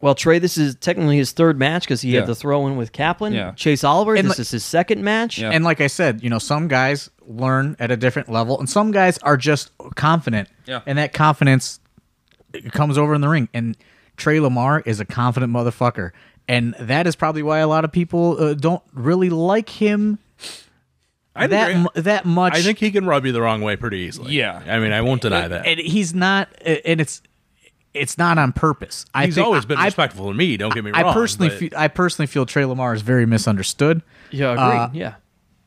Well, Tre, this is technically his third match because he Yeah. had the throw in with Kaplan. Yeah. Chase Oliver, And this li- is his second match. Yeah. And like I said, you know, some guys learn at a different level, and some guys are just confident. Yeah. And that confidence comes over in the ring. And Tre Lamar is a confident motherfucker, and that is probably why a lot of people uh, don't really like him I that agree. that much. I think he can rub you the wrong way pretty easily. Yeah. I mean, I won't deny that. and he's not, and it's it's not on purpose. I He's think- always been I, respectful to me. Don't get me I wrong. personally, but- feel, I personally feel Tre Lamar is very misunderstood. Yeah, agreed. Uh, yeah.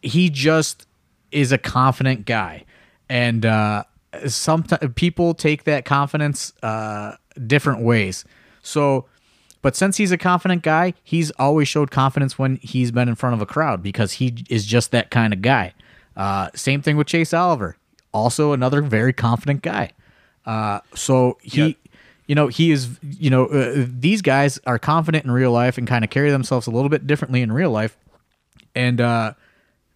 he just is a confident guy and uh sometimes people take that confidence uh different ways so but since he's a confident guy he's always showed confidence when he's been in front of a crowd because he is just that kind of guy uh same thing with chase oliver also another very confident guy uh so he Yeah. You know he is you know uh, these guys are confident in real life and kind of carry themselves a little bit differently in real life and uh,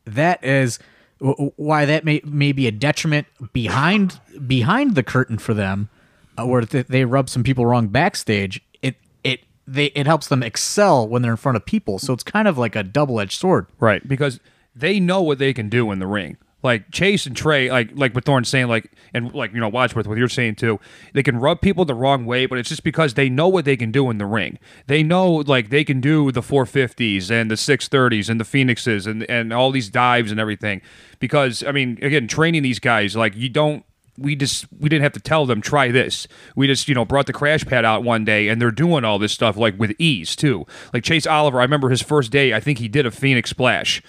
that is w- why that may may be a detriment behind behind the curtain for them, uh, where th- they rub some people wrong backstage. It it they it helps them excel when they're in front of people. So it's kind of like a double edged sword. Right, because they know what they can do in the ring. Like Chase and Tre, like like what Thorne's saying, like and like you know Wadsworth, what you're saying too. They can rub people the wrong way, but it's just because they know what they can do in the ring. They know like they can do the 450s and the 630s and the Phoenixes and and all these dives and everything. Because I mean, again, training these guys, like you don't we just we didn't have to tell them try this. We just you know brought the crash pad out one day and they're doing all this stuff like with ease too. Like Chase Oliver, I remember his first day. I think he did a Phoenix splash.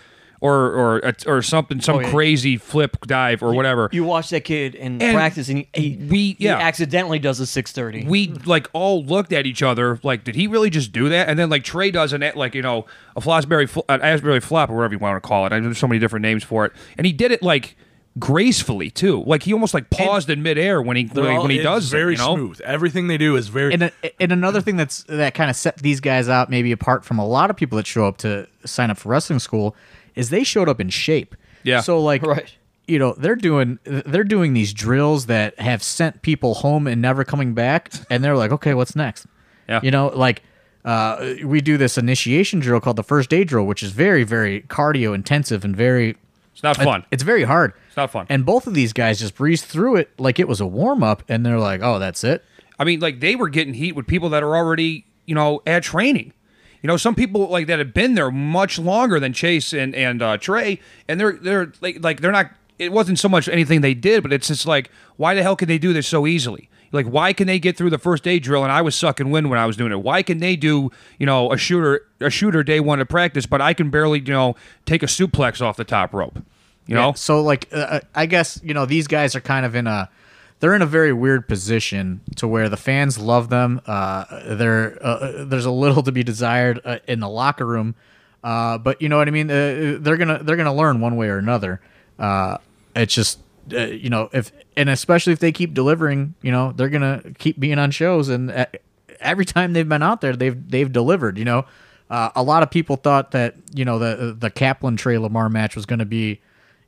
Or, or or something, some Oh, yeah. crazy flip dive or whatever. You watch that kid in And practice, and he, he, we- he accidentally does a six thirty. we like all looked at each other like, did he really just do that? And then like Trey does an like you know a Fosbury fl- an Asbury flop or whatever you want to call it. I know there's so many different names for it, and he did it like gracefully too. Like he almost like paused in midair when he They're when, he- all- when he it's does it, very you know? smooth. Everything they do is very. And a, and another thing that's that kind of set these guys out maybe apart from a lot of people that show up to sign up for wrestling school is they showed up in shape. Yeah. So like Right. you know they're doing they're doing these drills that have sent people home and never coming back, and they're like, okay, what's next? Yeah. You know, like uh, we do this initiation drill called the first day drill, which is very very cardio intensive and very It's not fun. it's very hard. It's not fun. And both of these guys just breezed through it like it was a warm up, and they're like, oh, that's it. I mean, like they were getting heat with people that are already, you know, at training. You know, some people like that have been there much longer than Chase and and uh, Tre, and they're they're like like they're not. It wasn't so much anything they did, but it's just like, why the hell can they do this so easily? Like, why can they get through the first day drill and I was sucking wind when I was doing it? Why can they do, you know, a shooter a shooter day one of practice, but I can barely, you know, take a suplex off the top rope? You know, Yeah, So like, uh, I guess you know these guys are kind of in a, they're in a very weird position to where the fans love them. Uh, they're uh, there's a little to be desired uh, in the locker room, uh, but you know what I mean. Uh, they're gonna they're gonna learn one way or another. Uh, it's just you know if and especially if they keep delivering, you know they're gonna keep being on shows and. Every time they've been out there, they've they've delivered. You know, a lot of people thought that you know the the Kaplan Tre Lamar match was to be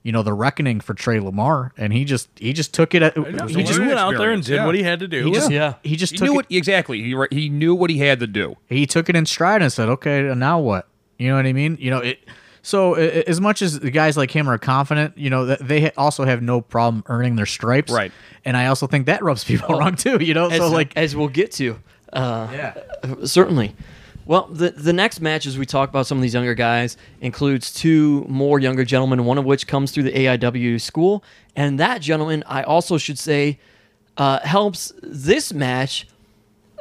you know the reckoning for Tre Lamar, and he just he just took it. At, he he just just went out there and did yeah. what he had to do. he just Yeah. he just he took knew it. what exactly. He he knew what he had to do. he took it in stride and said, "Okay, now what?" You know what I mean? You know it. So a- a- as much as the guys like him are confident, you know, th- they also have no problem earning their stripes. Right. And I also think that rubs people wrong too. You know, as, so like as we'll get to. Uh, yeah. Certainly. Well, the the next match as we talk about some of these younger guys includes two more younger gentlemen, one of which comes through the AIW school, and that gentleman I also should say uh, helps this match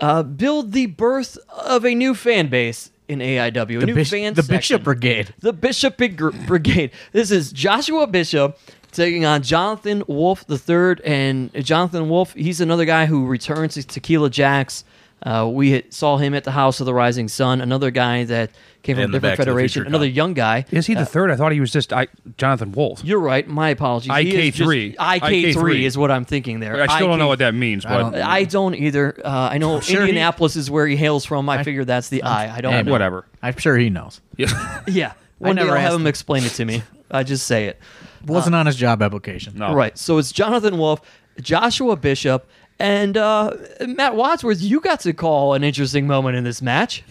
uh, build the birth of a new fan base in AIW, a The, new Bish- fan the section. Bishop Brigade. The Bishop Brigade. This is Joshua Bishop taking on Johnathan Wolf the third, and Johnathan Wolf. He's another guy who returns to Tequila Jacks. Uh, we had- saw him at the House of the Rising Sun. Another guy that came from a And the different Back to the federation. Another guy. young guy. Is he the third? I thought he was just I, Johnathan Wolf. You're right. My apologies. He is just- IK3. IK3 IK3 is what I'm thinking there. I still don't know what that means, I don't- but I don't either. Uh, I know sure he- Indianapolis is where he hails from. I, figure that's the I. I don't Hey, know. whatever. I'm sure he knows. Yeah. Yeah. One day never I'll have him him. explain it to me. I just say it. Wasn't on his job application. No. Right. So it's Johnathan Wolf, Joshua Bishop, and uh, Matt Wadsworth. You got to call an interesting moment in this match.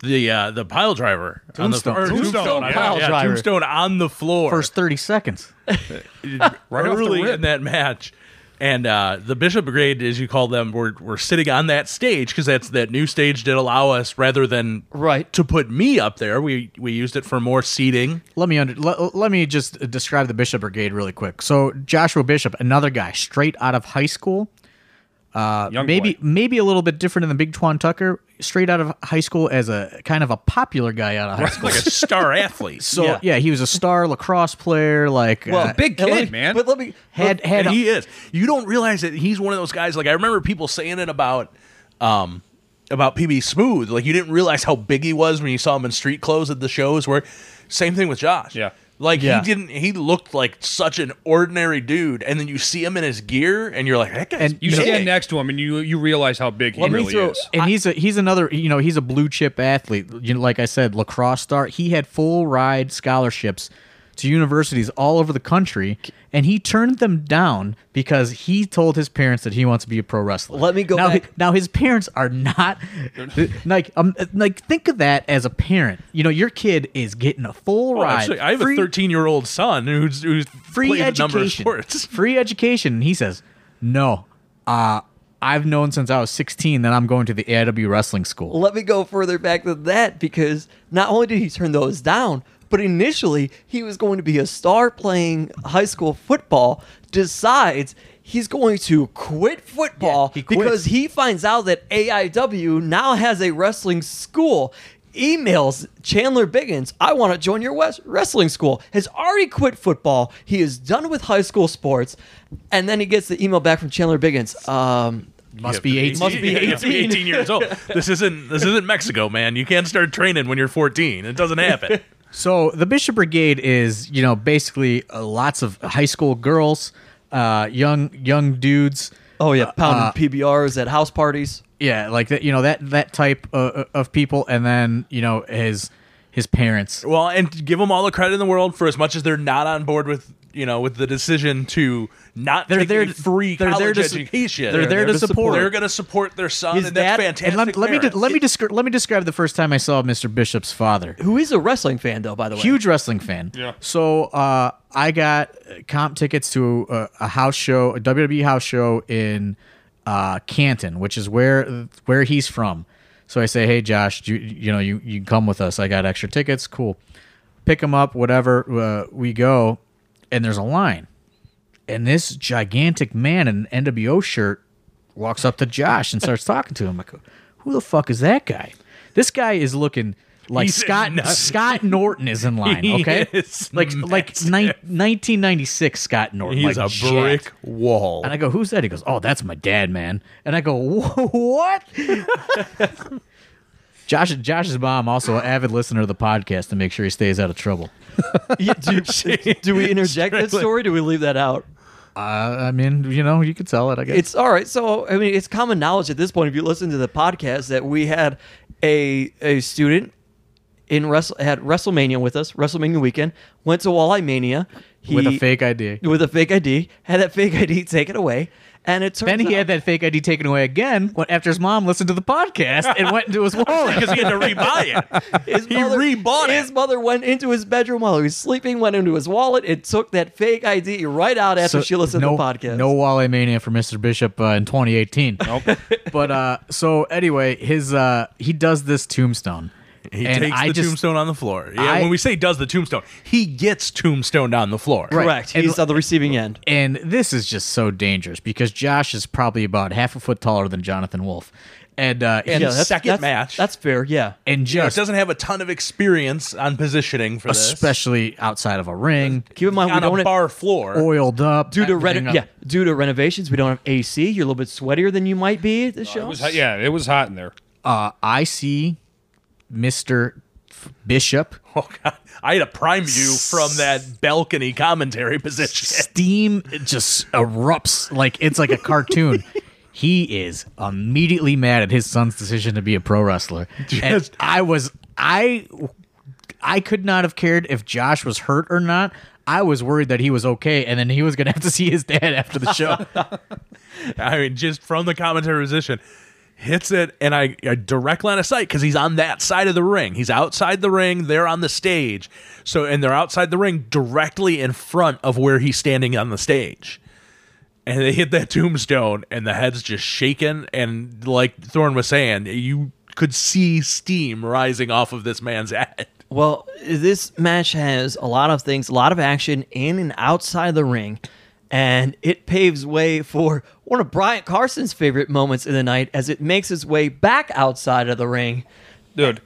The uh, the pile driver Tombstone. on the or Tombstone, yeah, pile yeah, driver. tombstone on the floor First 30 seconds. Right early in that match. And uh, the Bishop Brigade, as you call them, were, were sitting on that stage because that's that new stage did allow us rather than Right. to put me up there. We we used it for more seating. Let me under, let, let me just describe the Bishop Brigade really quick. So Joshua Bishop, another guy straight out of high school. Young maybe boy. maybe a little bit different than the Big Twan Tucker, straight out of high school as a kind of a popular guy out of high school. like a star athlete. So Yeah. yeah. he was a star lacrosse player. Like Well, uh, big kid, me- man. But let me had had and he is. You don't realize that he's one of those guys. Like I remember people saying it about, um, about PB Smooth. Like you didn't realize how big he was when you saw him in street clothes at the shows. Where, same thing with Josh. Yeah. Like Yeah. he didn't. He looked like such an ordinary dude, and then you see him in his gear, and you're like, that guy's And you know- stand next to him and you you realize how big he Let me really throw- is. and he's a he's another you know he's a blue chip athlete. You know, like I said, lacrosse star. He had full ride scholarships to universities all over the country, and he turned them down because he told his parents that he wants to be a pro wrestler. Let me go now. back- Now his parents are not like um like think of that as a parent. You know, your kid is getting a full Well, ride. actually, I have free- a 13 year old son who's who's free played a education. number of sports. Free education. And he says, No. Uh I've known since I was 16 that I'm going to the AIW wrestling school. let me go further back than that because not only did he turn those down, but initially he was going to be a star playing high school football. Decides he's going to quit football Yeah, he because he finds out that AIW now has a wrestling school. Emails Chandler Biggins, I want to join your wes- wrestling school. Has already quit football. He is done with high school sports. And then he gets the email back from Chandler Biggins. Um, Must be 18. Must be You have to be 18. 18 years old. This isn't this isn't Mexico, man. You can't start training when you're 14. It doesn't happen. So the Bishop Brigade is, you know, basically uh, lots of high school girls, uh, young young dudes. oh, yeah, pounding Uh, PBRs at house parties. Yeah, like that. You know that that type uh, of people, and then you know his his parents. Well, and give them all the credit in the world for as much as they're not on board with you know with the decision to not They're take there. a free they're college there to education. They're, there to support. They're going to support their son, Is and that's that- fantastic. and let, let me de- let me describe let me describe the first time I saw Mr. Bishop's father. Who is a wrestling fan, though, by the way? Huge wrestling fan. Yeah. So uh, I got comp tickets to a, a house show, a WWE house show in uh, Canton, which is where where he's from. So I say, hey Josh, you, you know you you can come with us. I got extra tickets. Cool. Pick him up. Whatever. Uh, we go, and there's a line, and this gigantic man in an NWO shirt walks up to Josh and starts talking to him. I go, who the fuck is that guy? This guy is looking like He's Scott. Scott Norton is in line. Okay, like like ni- 1996 Scott Norton. He's like a jacked. brick wall. And I go, who's that? He goes, oh, that's my dad, man. And I go, what? Josh, Josh's mom also an avid listener of the podcast to make sure he stays out of trouble. Yeah, do, do we interject that story? Do we leave that out? Uh, I mean, you know, you could tell it. I guess It's all right. So, I mean, it's common knowledge at this point, if you listen to the podcast, that we had a a student in Wrestle, had WrestleMania with us, WrestleMania weekend, went to Walleye Mania. he with a fake ID. with a fake ID, had that fake ID taken away, and it turns Then he out had that fake ID taken away again when, after his mom listened to the podcast and went into his wallet. because he had to rebuy it. his he mother, rebought His it. mother went into his bedroom while he was sleeping, went into his wallet, and took that fake ID right out after So, she listened no, to the podcast. No Wale Mania for Mr. Bishop uh, in 2018. Nope. but uh, so anyway, his uh, he does this tombstone. He And takes I the just- tombstone on the floor. Yeah, I- when we say does the tombstone, he gets tombstoned on the floor. Right. Correct. And- He's on the receiving end. And this is just so dangerous because Josh is probably about half a foot taller than Johnathan Wolf. And uh, And he's- the second that's, match. That's fair. Yeah. and You know, doesn't have a ton of experience on positioning for this. especially outside of a ring, Keep in mind we on don't a bar floor. oiled up. due to everything reno- yeah due to renovations we don't have AC. You're a little bit sweatier than you might be at the show. It was hot, yeah, it was hot in there. Uh, I see Mister Bishop Oh god, I had a prime view from that balcony commentary position. steam just erupts like it's like a cartoon. he is immediately mad at his son's decision to be a pro wrestler. And I was I I could not have cared if Josh was hurt or not. I was worried that he was okay, and then he was gonna have to see his dad after the show. I mean, just from the commentary position, hits it, and I direct line of sight because he's on that side of the ring. He's outside the ring. They're on the stage. So, and they're outside the ring, directly in front of where he's standing on the stage. And they hit that tombstone, and the head's just shaking. And like Thorne was saying, you could see steam rising off of this man's head. Well, this match has a lot of things, a lot of action in and outside the ring, and it paves way for one of Brian Carson's favorite moments of the night as it makes its way back outside of the ring. dude.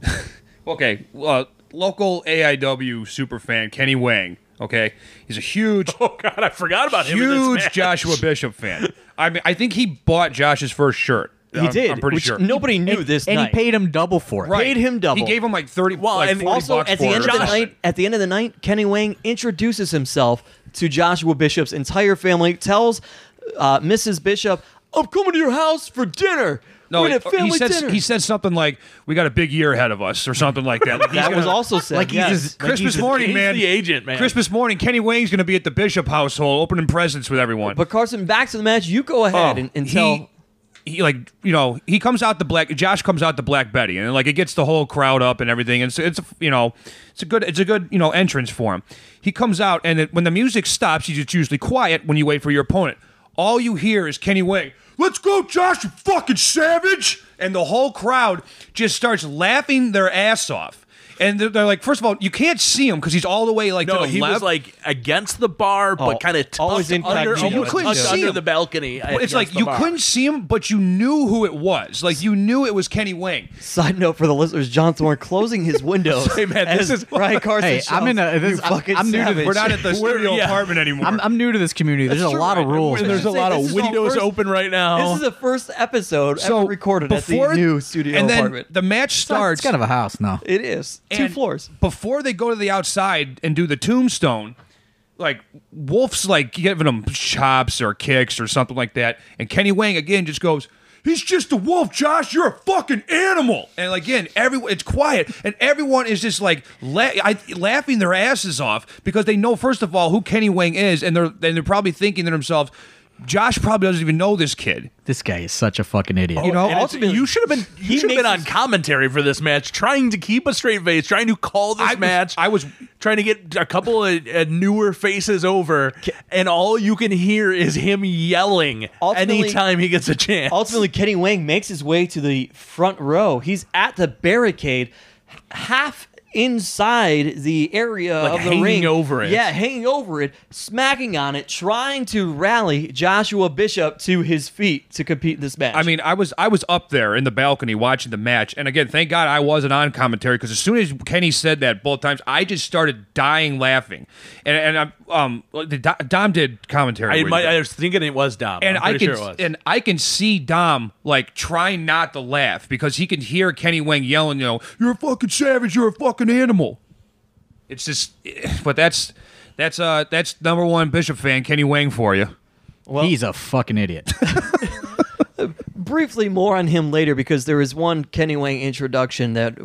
okay, uh, local AIW super fan Kenny Wang. Okay, he's a huge, Oh God, I forgot about him. huge. Joshua Bishop fan. I mean, I think he bought Josh's first shirt. He I'm, did, I'm pretty which sure. nobody knew this and night. he paid him double for it. Right. paid him double. He gave him like thirty. Well, like and 40 also bucks at the end of the night at the end of the night kenny wang introduces himself to joshua bishop's entire family tells uh, mrs bishop i'm coming to your house for dinner No, he, he said dinner. he said something like, "We got a big year ahead of us" or something like that. Like, that gonna- was also said like he's yes. his- like Christmas he's- morning, he's man. the agent, man. Christmas morning, Kenny Wayne's going to be at the Bishop household opening presents with everyone. but carson back to the match you go ahead Oh, and, and he- tell he like you know he comes out the black Josh comes out the Black Betty and like it gets the whole crowd up and everything and so it's you know it's a good it's a good you know entrance for him. He comes out and it, when the music stops, he's just usually quiet when you wait for your opponent. All you hear is Kenny Wayne. Let's go, Josh! You fucking savage! And the whole crowd just starts laughing their ass off. And they're, they're like, first of all, you can't see him because he's all the way like No, to the he left. was like against the bar, Oh, but kind of always tucked under, incognito. You couldn't tucked see under him. the balcony. It's against like the you bar. couldn't see him, but you knew who it was. Like you knew it was Kenny Wayne. side note for the listeners john thorne closing his windows Hey, man, this as is- brian carson Hey, I'm in a- this- "You I'm- fucking I'm new to savage." this. We're not at the studio yeah. apartment anymore. I'm, I'm new to this community. There's a true, lot of rules. And there's a lot this of is the windows first- open right now. this is the first episode so ever recorded at the new studio and then apartment the match starts. It's kind of a house now. it is two and floors Before they go to the outside and do the tombstone, like Wolf's like giving him chops or kicks or something like that, and Kenny Wang again just goes. He's just a wolf, Josh. You're a fucking animal. And again, everyone it's quiet, and everyone is just like la- I, laughing their asses off because they know first of all who Kenny Wang is, and they're and they're probably thinking to themselves, Josh probably doesn't even know this kid. This guy is such a fucking idiot. You know, And it's- ultimately, you should have been he you should have been makes on commentary for this match, trying to keep a straight face, trying to call this I was- match. I was- trying to get a couple of uh, newer faces over, and all you can hear is him yelling Ultimately- anytime he gets a chance. Ultimately, Kenny Wang makes his way to the front row. He's at the barricade, half inside the area Like of the hanging ring. over it. Yeah, hanging over it, smacking on it, trying to rally Joshua Bishop to his feet to compete in this match. I mean, I was I was up there in the balcony watching the match, and again, thank God I wasn't on commentary because as soon as Kenny said that both times, I just started dying laughing, and and I'm, um the Dom did commentary, I, with might. I was thinking it was Dom. and I'm I can sure it was. and I can see Dom like trying not to laugh because he can hear Kenny Wang yelling, you know, "You're a fucking savage, you're a fucking animal." It's just, but that's that's uh that's number one Bishop fan Kenny Wang for you. well, He's a fucking idiot. briefly more on him later because there is one Kenny Wang introduction that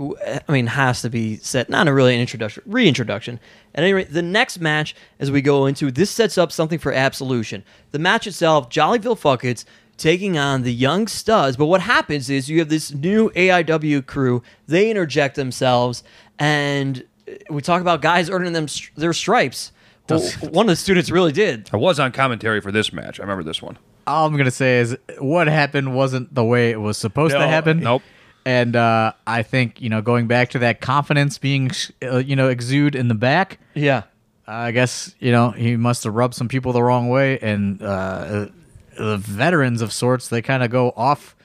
I mean has to be set. Not a really an introduction, reintroduction. At any rate, the next match as we go into this sets up something for Absolution. The match itself, Jollyville Fuck-Its taking on the Young Studs. But what happens is you have this new AIW crew. They interject themselves, and we talk about guys earning them their stripes. Well, one of the students really did. I was on commentary for this match. I remember this one. All I'm gonna say is what happened wasn't the way it was supposed to happen. nope. And uh, I think you know, going back to that confidence being, uh, you know, exude in the back. Yeah. I guess you know he must have rubbed some people the wrong way, and uh, the veterans of sorts they kind of go off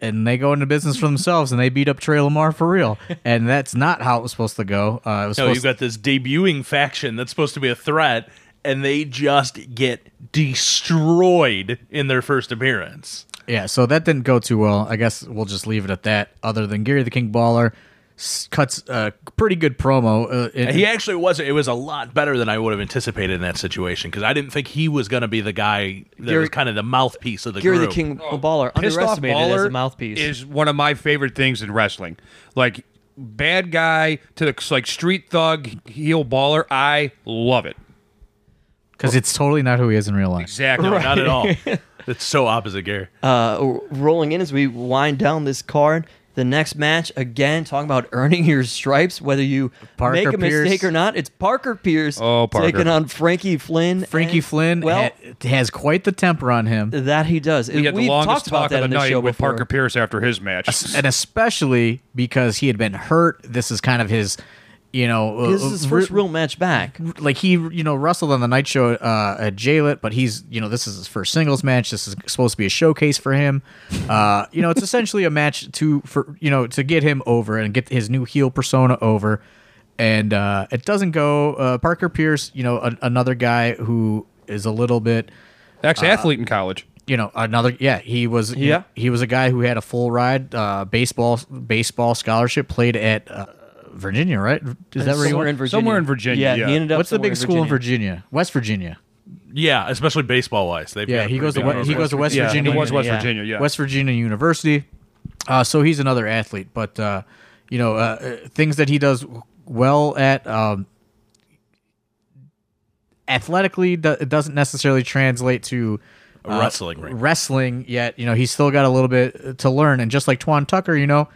and they go into business for themselves and they beat up Tre Lamar for real, and that's not how it was supposed to go. Uh, it was No, supposed you've got this debuting faction that's supposed to be a threat, and they just get destroyed in their first appearance. yeah, so that didn't go too well. I guess we'll just leave it at that. Other than Gary the King Baller cuts a pretty good promo. Uh, in- He actually was. It was a lot better than I would have anticipated in that situation because I didn't think he was going to be the guy that Gary- was kind of the mouthpiece of the Gary group. the King Baller Pissed off underestimated as baller a mouthpiece. is one of my favorite things in wrestling. Like bad guy to the like street thug heel baller. I love it. because it's totally not who he is in real life. Exactly. No, not at all. it's so opposite, Gary. uh, rolling in as we wind down this card. The next match, again, talking about earning your stripes, whether you Parker make a Pierce. mistake or not. It's Parker Pierce Oh, Parker. taking on Frankie Flynn. Frankie and- Flynn Well, ha- has quite the temper on him. that he does. We got the We've longest talked about talk that of in the the night show with before. Parker Pierce after his match. and especially because he had been hurt. This is kind of his, you know, This uh, is his re- first real match back. like he, you know, wrestled on the night show uh, at Jaylit, but he's, you know, this is his first singles match. This is supposed to be a showcase for him. Uh, you know, it's essentially a match to for you know to get him over and get his new heel persona over. And uh, it doesn't go. Uh, Parker Pierce, you know, a, another guy who is a little bit Ex athlete in college. you know another yeah he was Yeah. know, he was a guy who had a full ride uh, baseball baseball scholarship played at uh, Virginia right is that where you were? in Virginia? Somewhere in Virginia, Yeah, yeah. he ended up. what's the somewhere big school in Virginia West Virginia Yeah, especially baseball wise. They've yeah got a he pretty goes to big West, he program. goes to West yeah, Virginia it was West yeah. Virginia. Yeah. West Virginia University uh, so he's another athlete but uh, you know uh, uh, things that he does well at um, athletically do- it doesn't necessarily translate to A wrestling ring. wrestling yet. You know, he's still got a little bit to learn. And just like Twan Tucker, you know,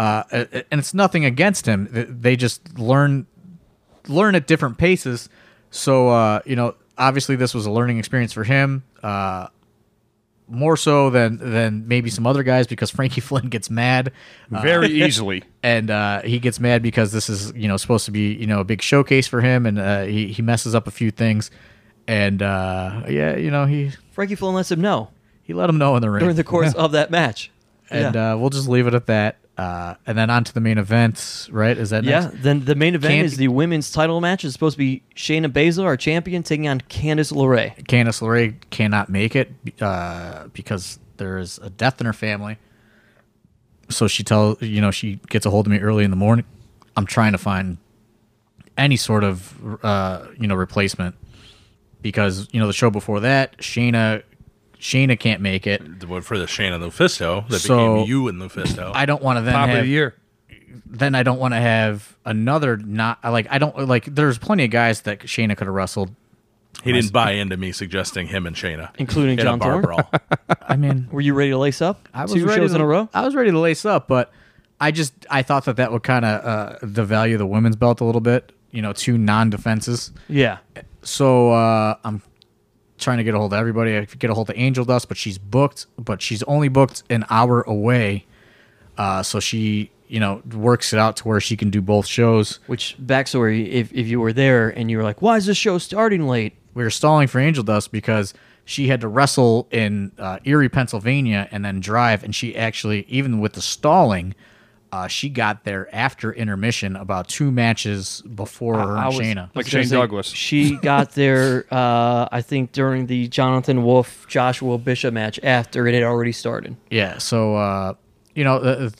uh, and it's nothing against him. They just learn learn at different paces. So uh, you know, obviously this was a learning experience for him. Uh, more so than than maybe some other guys because Frankie Flynn gets mad Very easily. and uh, he gets mad because this is you know supposed to be you know a big showcase for him and uh, he he messes up a few things and uh, yeah you know he Frankie Flynn lets him know he let him know in the ring during the course of that match. And yeah. uh, we'll just leave it at that. Uh, and then on to the main event, right? Is that yeah, next? then the main event Can't- is the women's title match. It's supposed to be Shayna Baszler, our champion, taking on Candice LeRae. Candice LeRae cannot make it uh, because there is a death in her family. So she tells you know she gets a hold of me early in the morning. I'm trying to find any sort of uh, you know replacement because you know the show before that Shayna Shayna can't make it. For the Shayna LuFisto that So- became you and LuFisto. I don't want to then Top have, of the year. then I don't want to have another not like I don't like there's plenty of guys that Shayna could have wrestled. he didn't buy into me suggesting him and Shayna, Including John a Thorne? I mean, Were you ready to lace up? I was Two ready shows to, in a row. I was ready to lace up, but I just I thought that that would kind of uh, devalue the women's belt a little bit. You know, two non-defenses. Yeah. So uh, I'm trying to get a hold of everybody. I could get a hold of Angeldust, but she's booked. But she's only booked an hour away. Uh, so she, you know, works it out to where she can do both shows. Which backstory? If if you were there and you were like, "Why is this show starting late?" we were stalling for Angeldust because she had to wrestle in uh, Erie, Pennsylvania, and then drive. And she actually, even with the stalling, uh, she got there after intermission, about two matches before her I and was- Shayna. Was Like Shane Douglas. She got there, uh, I think, during the Johnathan Wolf Joshua Bishop match after it had already started. Yeah, so uh, you know, uh,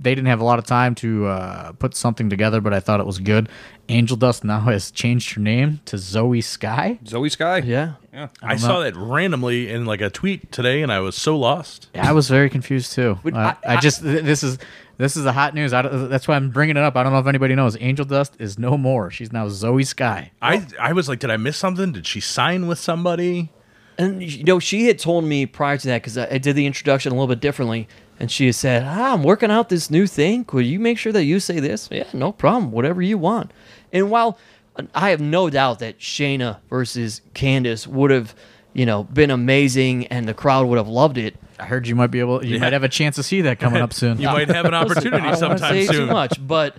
they didn't have a lot of time to uh, put something together, but I thought it was good. Angeldust now has changed her name to Zoey Skye. Zoey Skye. Yeah. Yeah. I saw that randomly in like a tweet today, and I was so lost. Yeah, I was very confused too. But Uh, I- I, just th- this is this is the hot news. I that's why I'm bringing it up. I don't know if anybody knows. Angeldust is no more. She's now Zoey Skye. I I was like, did I miss something? Did she sign with somebody? And you know, she had told me prior to that because I, I did the introduction a little bit differently, and she had said, ah, "I'm working out this new thing. Could you make sure that you say this?" Yeah, no problem. Whatever you want. And while uh, I have no doubt that Shayna versus Candice would have, you know, been amazing, and the crowd would have loved it. I heard you might be able. You Yeah. might have a chance to see that coming up soon. You might have an opportunity don't want sometime say soon. too much, but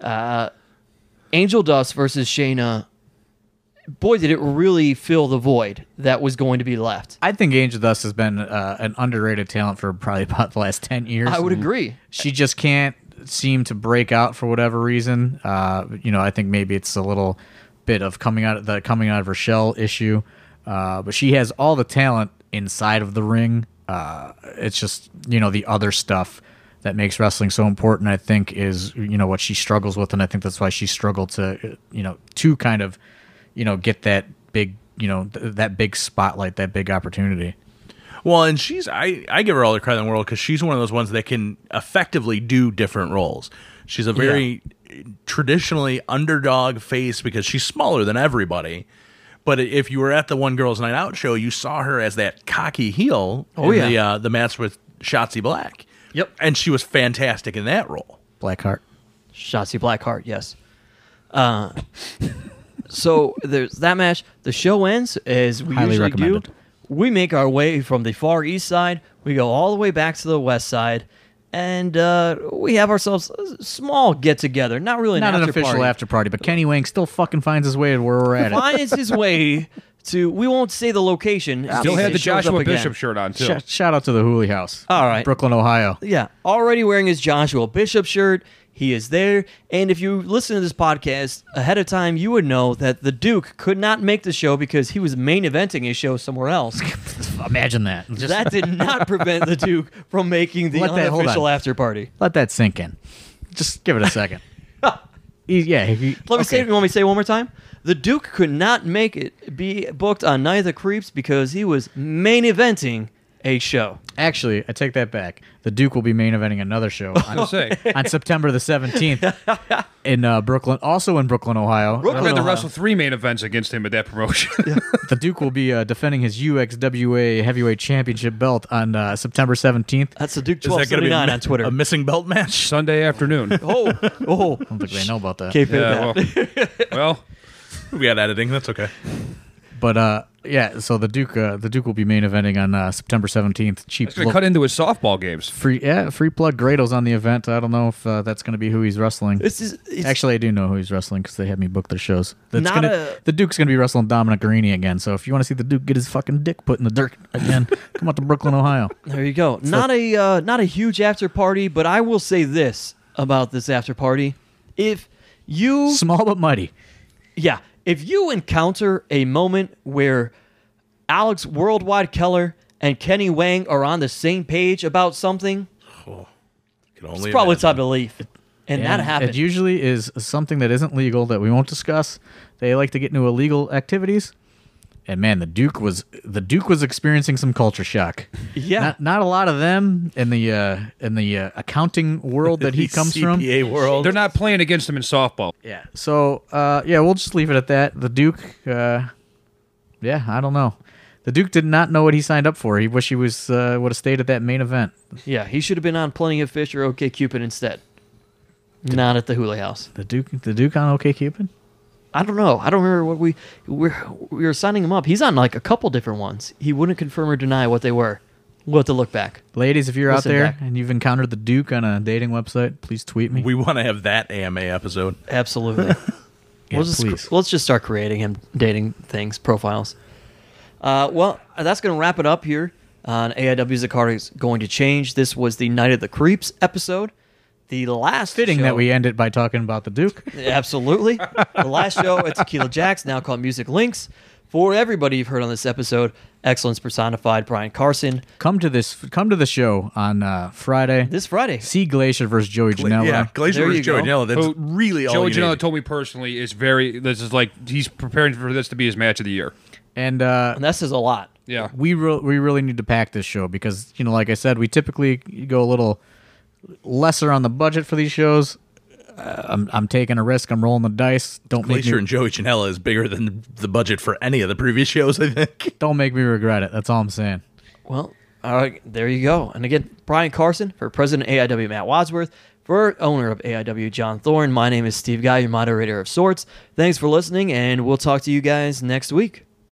uh, Angeldust versus Shayna. Boy, did it really fill the void that was going to be left. I think Angeldust has been uh, an underrated talent for probably about the last ten years. I would agree. She just can't seem to break out for whatever reason. Uh, you know, I think maybe it's a little bit of coming out of the coming out of her shell issue. Uh, but she has all the talent inside of the ring. Uh, it's just you know the other stuff that makes wrestling so important. I think is you know what she struggles with, and I think that's why she struggled to you know to kind of you know get that big you know th- that big spotlight, that big opportunity. Well, and she's I I give her all the credit in the world because she's one of those ones that can effectively do different roles. She's a very traditionally underdog face because she's smaller than everybody. But if you were at the One Girls Night Out show, you saw her as that cocky heel Oh, in yeah. the uh, the match with Shotzi Black. Yep. and she was fantastic in that role. Blackheart. Shotzi Blackheart, yes. Uh, so there's that match. The show ends as we Highly usually recommended. do. We make our way from the far east side. We go all the way back to the west side, and uh, we have ourselves a small get together. Not really Not an, an official party. after party, but Kenny Wang still fucking finds his way to where we're at. it. Finds his way to. We won't say the location. in Still case had the Joshua. Bishop shirt on too. Shout, shout out to the Hooley House. All right. Brooklyn, Ohio. Yeah, already wearing his Joshua Bishop shirt. He is there. And if you listen to this podcast ahead of time, you would know that the Duke could not make the show because he was main eventing a show somewhere else. Imagine that. Just that did not prevent the Duke from making the Let that- hold unofficial on. after party. let that sink in. Just give it a second. He- yeah. he- Let me say you want me to say it one more time? The Duke could not make it be booked on Night of the Creeps because he was main eventing a show. Actually, I take that back. The Duke will be main eventing another show on, say. on September the 17th in uh, Brooklyn, also in Brooklyn, Ohio. I've had to Ohio. wrestle three main events against him at that promotion. The Duke will be uh, defending his UXWA Heavyweight Championship belt on uh, September 17th. That's the Duke Is that going to be a, 1279 on Twitter. a missing belt match? Sunday afternoon. oh, oh. I don't think they know about that. Kayfabe Yeah, that. well, well, We got editing. That's okay. But uh, yeah, so the Duke, uh, the Duke will be main eventing on uh, September 17th. Cheap, it's gonna lo- cut into his softball games. free, yeah, free plug. Grado's on the event. I don't know if uh, that's going to be who he's wrestling. This is it's, Actually, I do know who he's wrestling because they had me book their shows. That's Not gonna, a- the Duke's going to be wrestling Dominic Garrini again. So if you want to see the Duke get his fucking dick put in the dirt again, come out to Brooklyn, Ohio. There you go. Not a uh, not a huge after party, but I will say this about this after party: if you Small but mighty. yeah, if you encounter a moment where Alex Worldwide Keller and Kenny Wang are on the same page about something, oh, Can only it's probably imagine. time to leave. And that happened. It usually is something that isn't legal that we won't discuss. They like to get into illegal activities. And man, the Duke was the Duke was experiencing some culture shock. Yeah. not, not a lot of them in the uh, in the uh, accounting world that he The comes from. CPA world. They're not playing against him in softball. Yeah. So uh, yeah, we'll just leave it at that. The Duke, uh, yeah, I don't know. The Duke did not know what he signed up for. He wish he was uh, would have stayed at that main event. yeah, he should have been on Plenty of Fish or OK Cupid instead. Not at the Hula House. The Duke, the Duke on OK Cupid. I don't know. I don't remember what we we're, we were signing him up. He's on like a couple different ones. He wouldn't confirm or deny what they were. We'll have to look back. Ladies, if you're Listen out there back. and you've encountered the Duke on a dating website, please tweet me. we want to have that AMA episode. Absolutely. Yeah, we'll just please. let's just start creating him dating things profiles. Uh, well, that's going to wrap it up here on AIW's The Card is going to change. This was the Night of the Creeps episode. The last Fitting show- that we end it by talking about the Duke. Absolutely. the last show at Tequila Jacks, now called Music Links. For everybody you've heard on this episode, Excellence Personified, Brian Carson, Come to this. Come to the show on uh, Friday. this Friday. See Glacier versus Joey Janela. yeah, Glacier There versus you Joey go. Janela. That's Who- really all Joey you Janela need. told me personally is very. This is like he's preparing for this to be his match of the year. And uh, And that says a lot. Yeah. we re- we really need to pack this show because you know, like I said, we typically go a little lesser on the budget for these shows. Uh, I'm I'm taking a risk. I'm rolling the dice. Don't make Glacier me and Joey Janela is bigger than the budget for any of the previous shows. I think. don't make me regret it. That's all I'm saying. Well, all right, there you go. And again, Brian Carson for President AIW Matt Wadsworth, for owner of AIW John Thorne. My name is Steve Guy, your moderator of sorts. Thanks for listening, and we'll talk to you guys next week.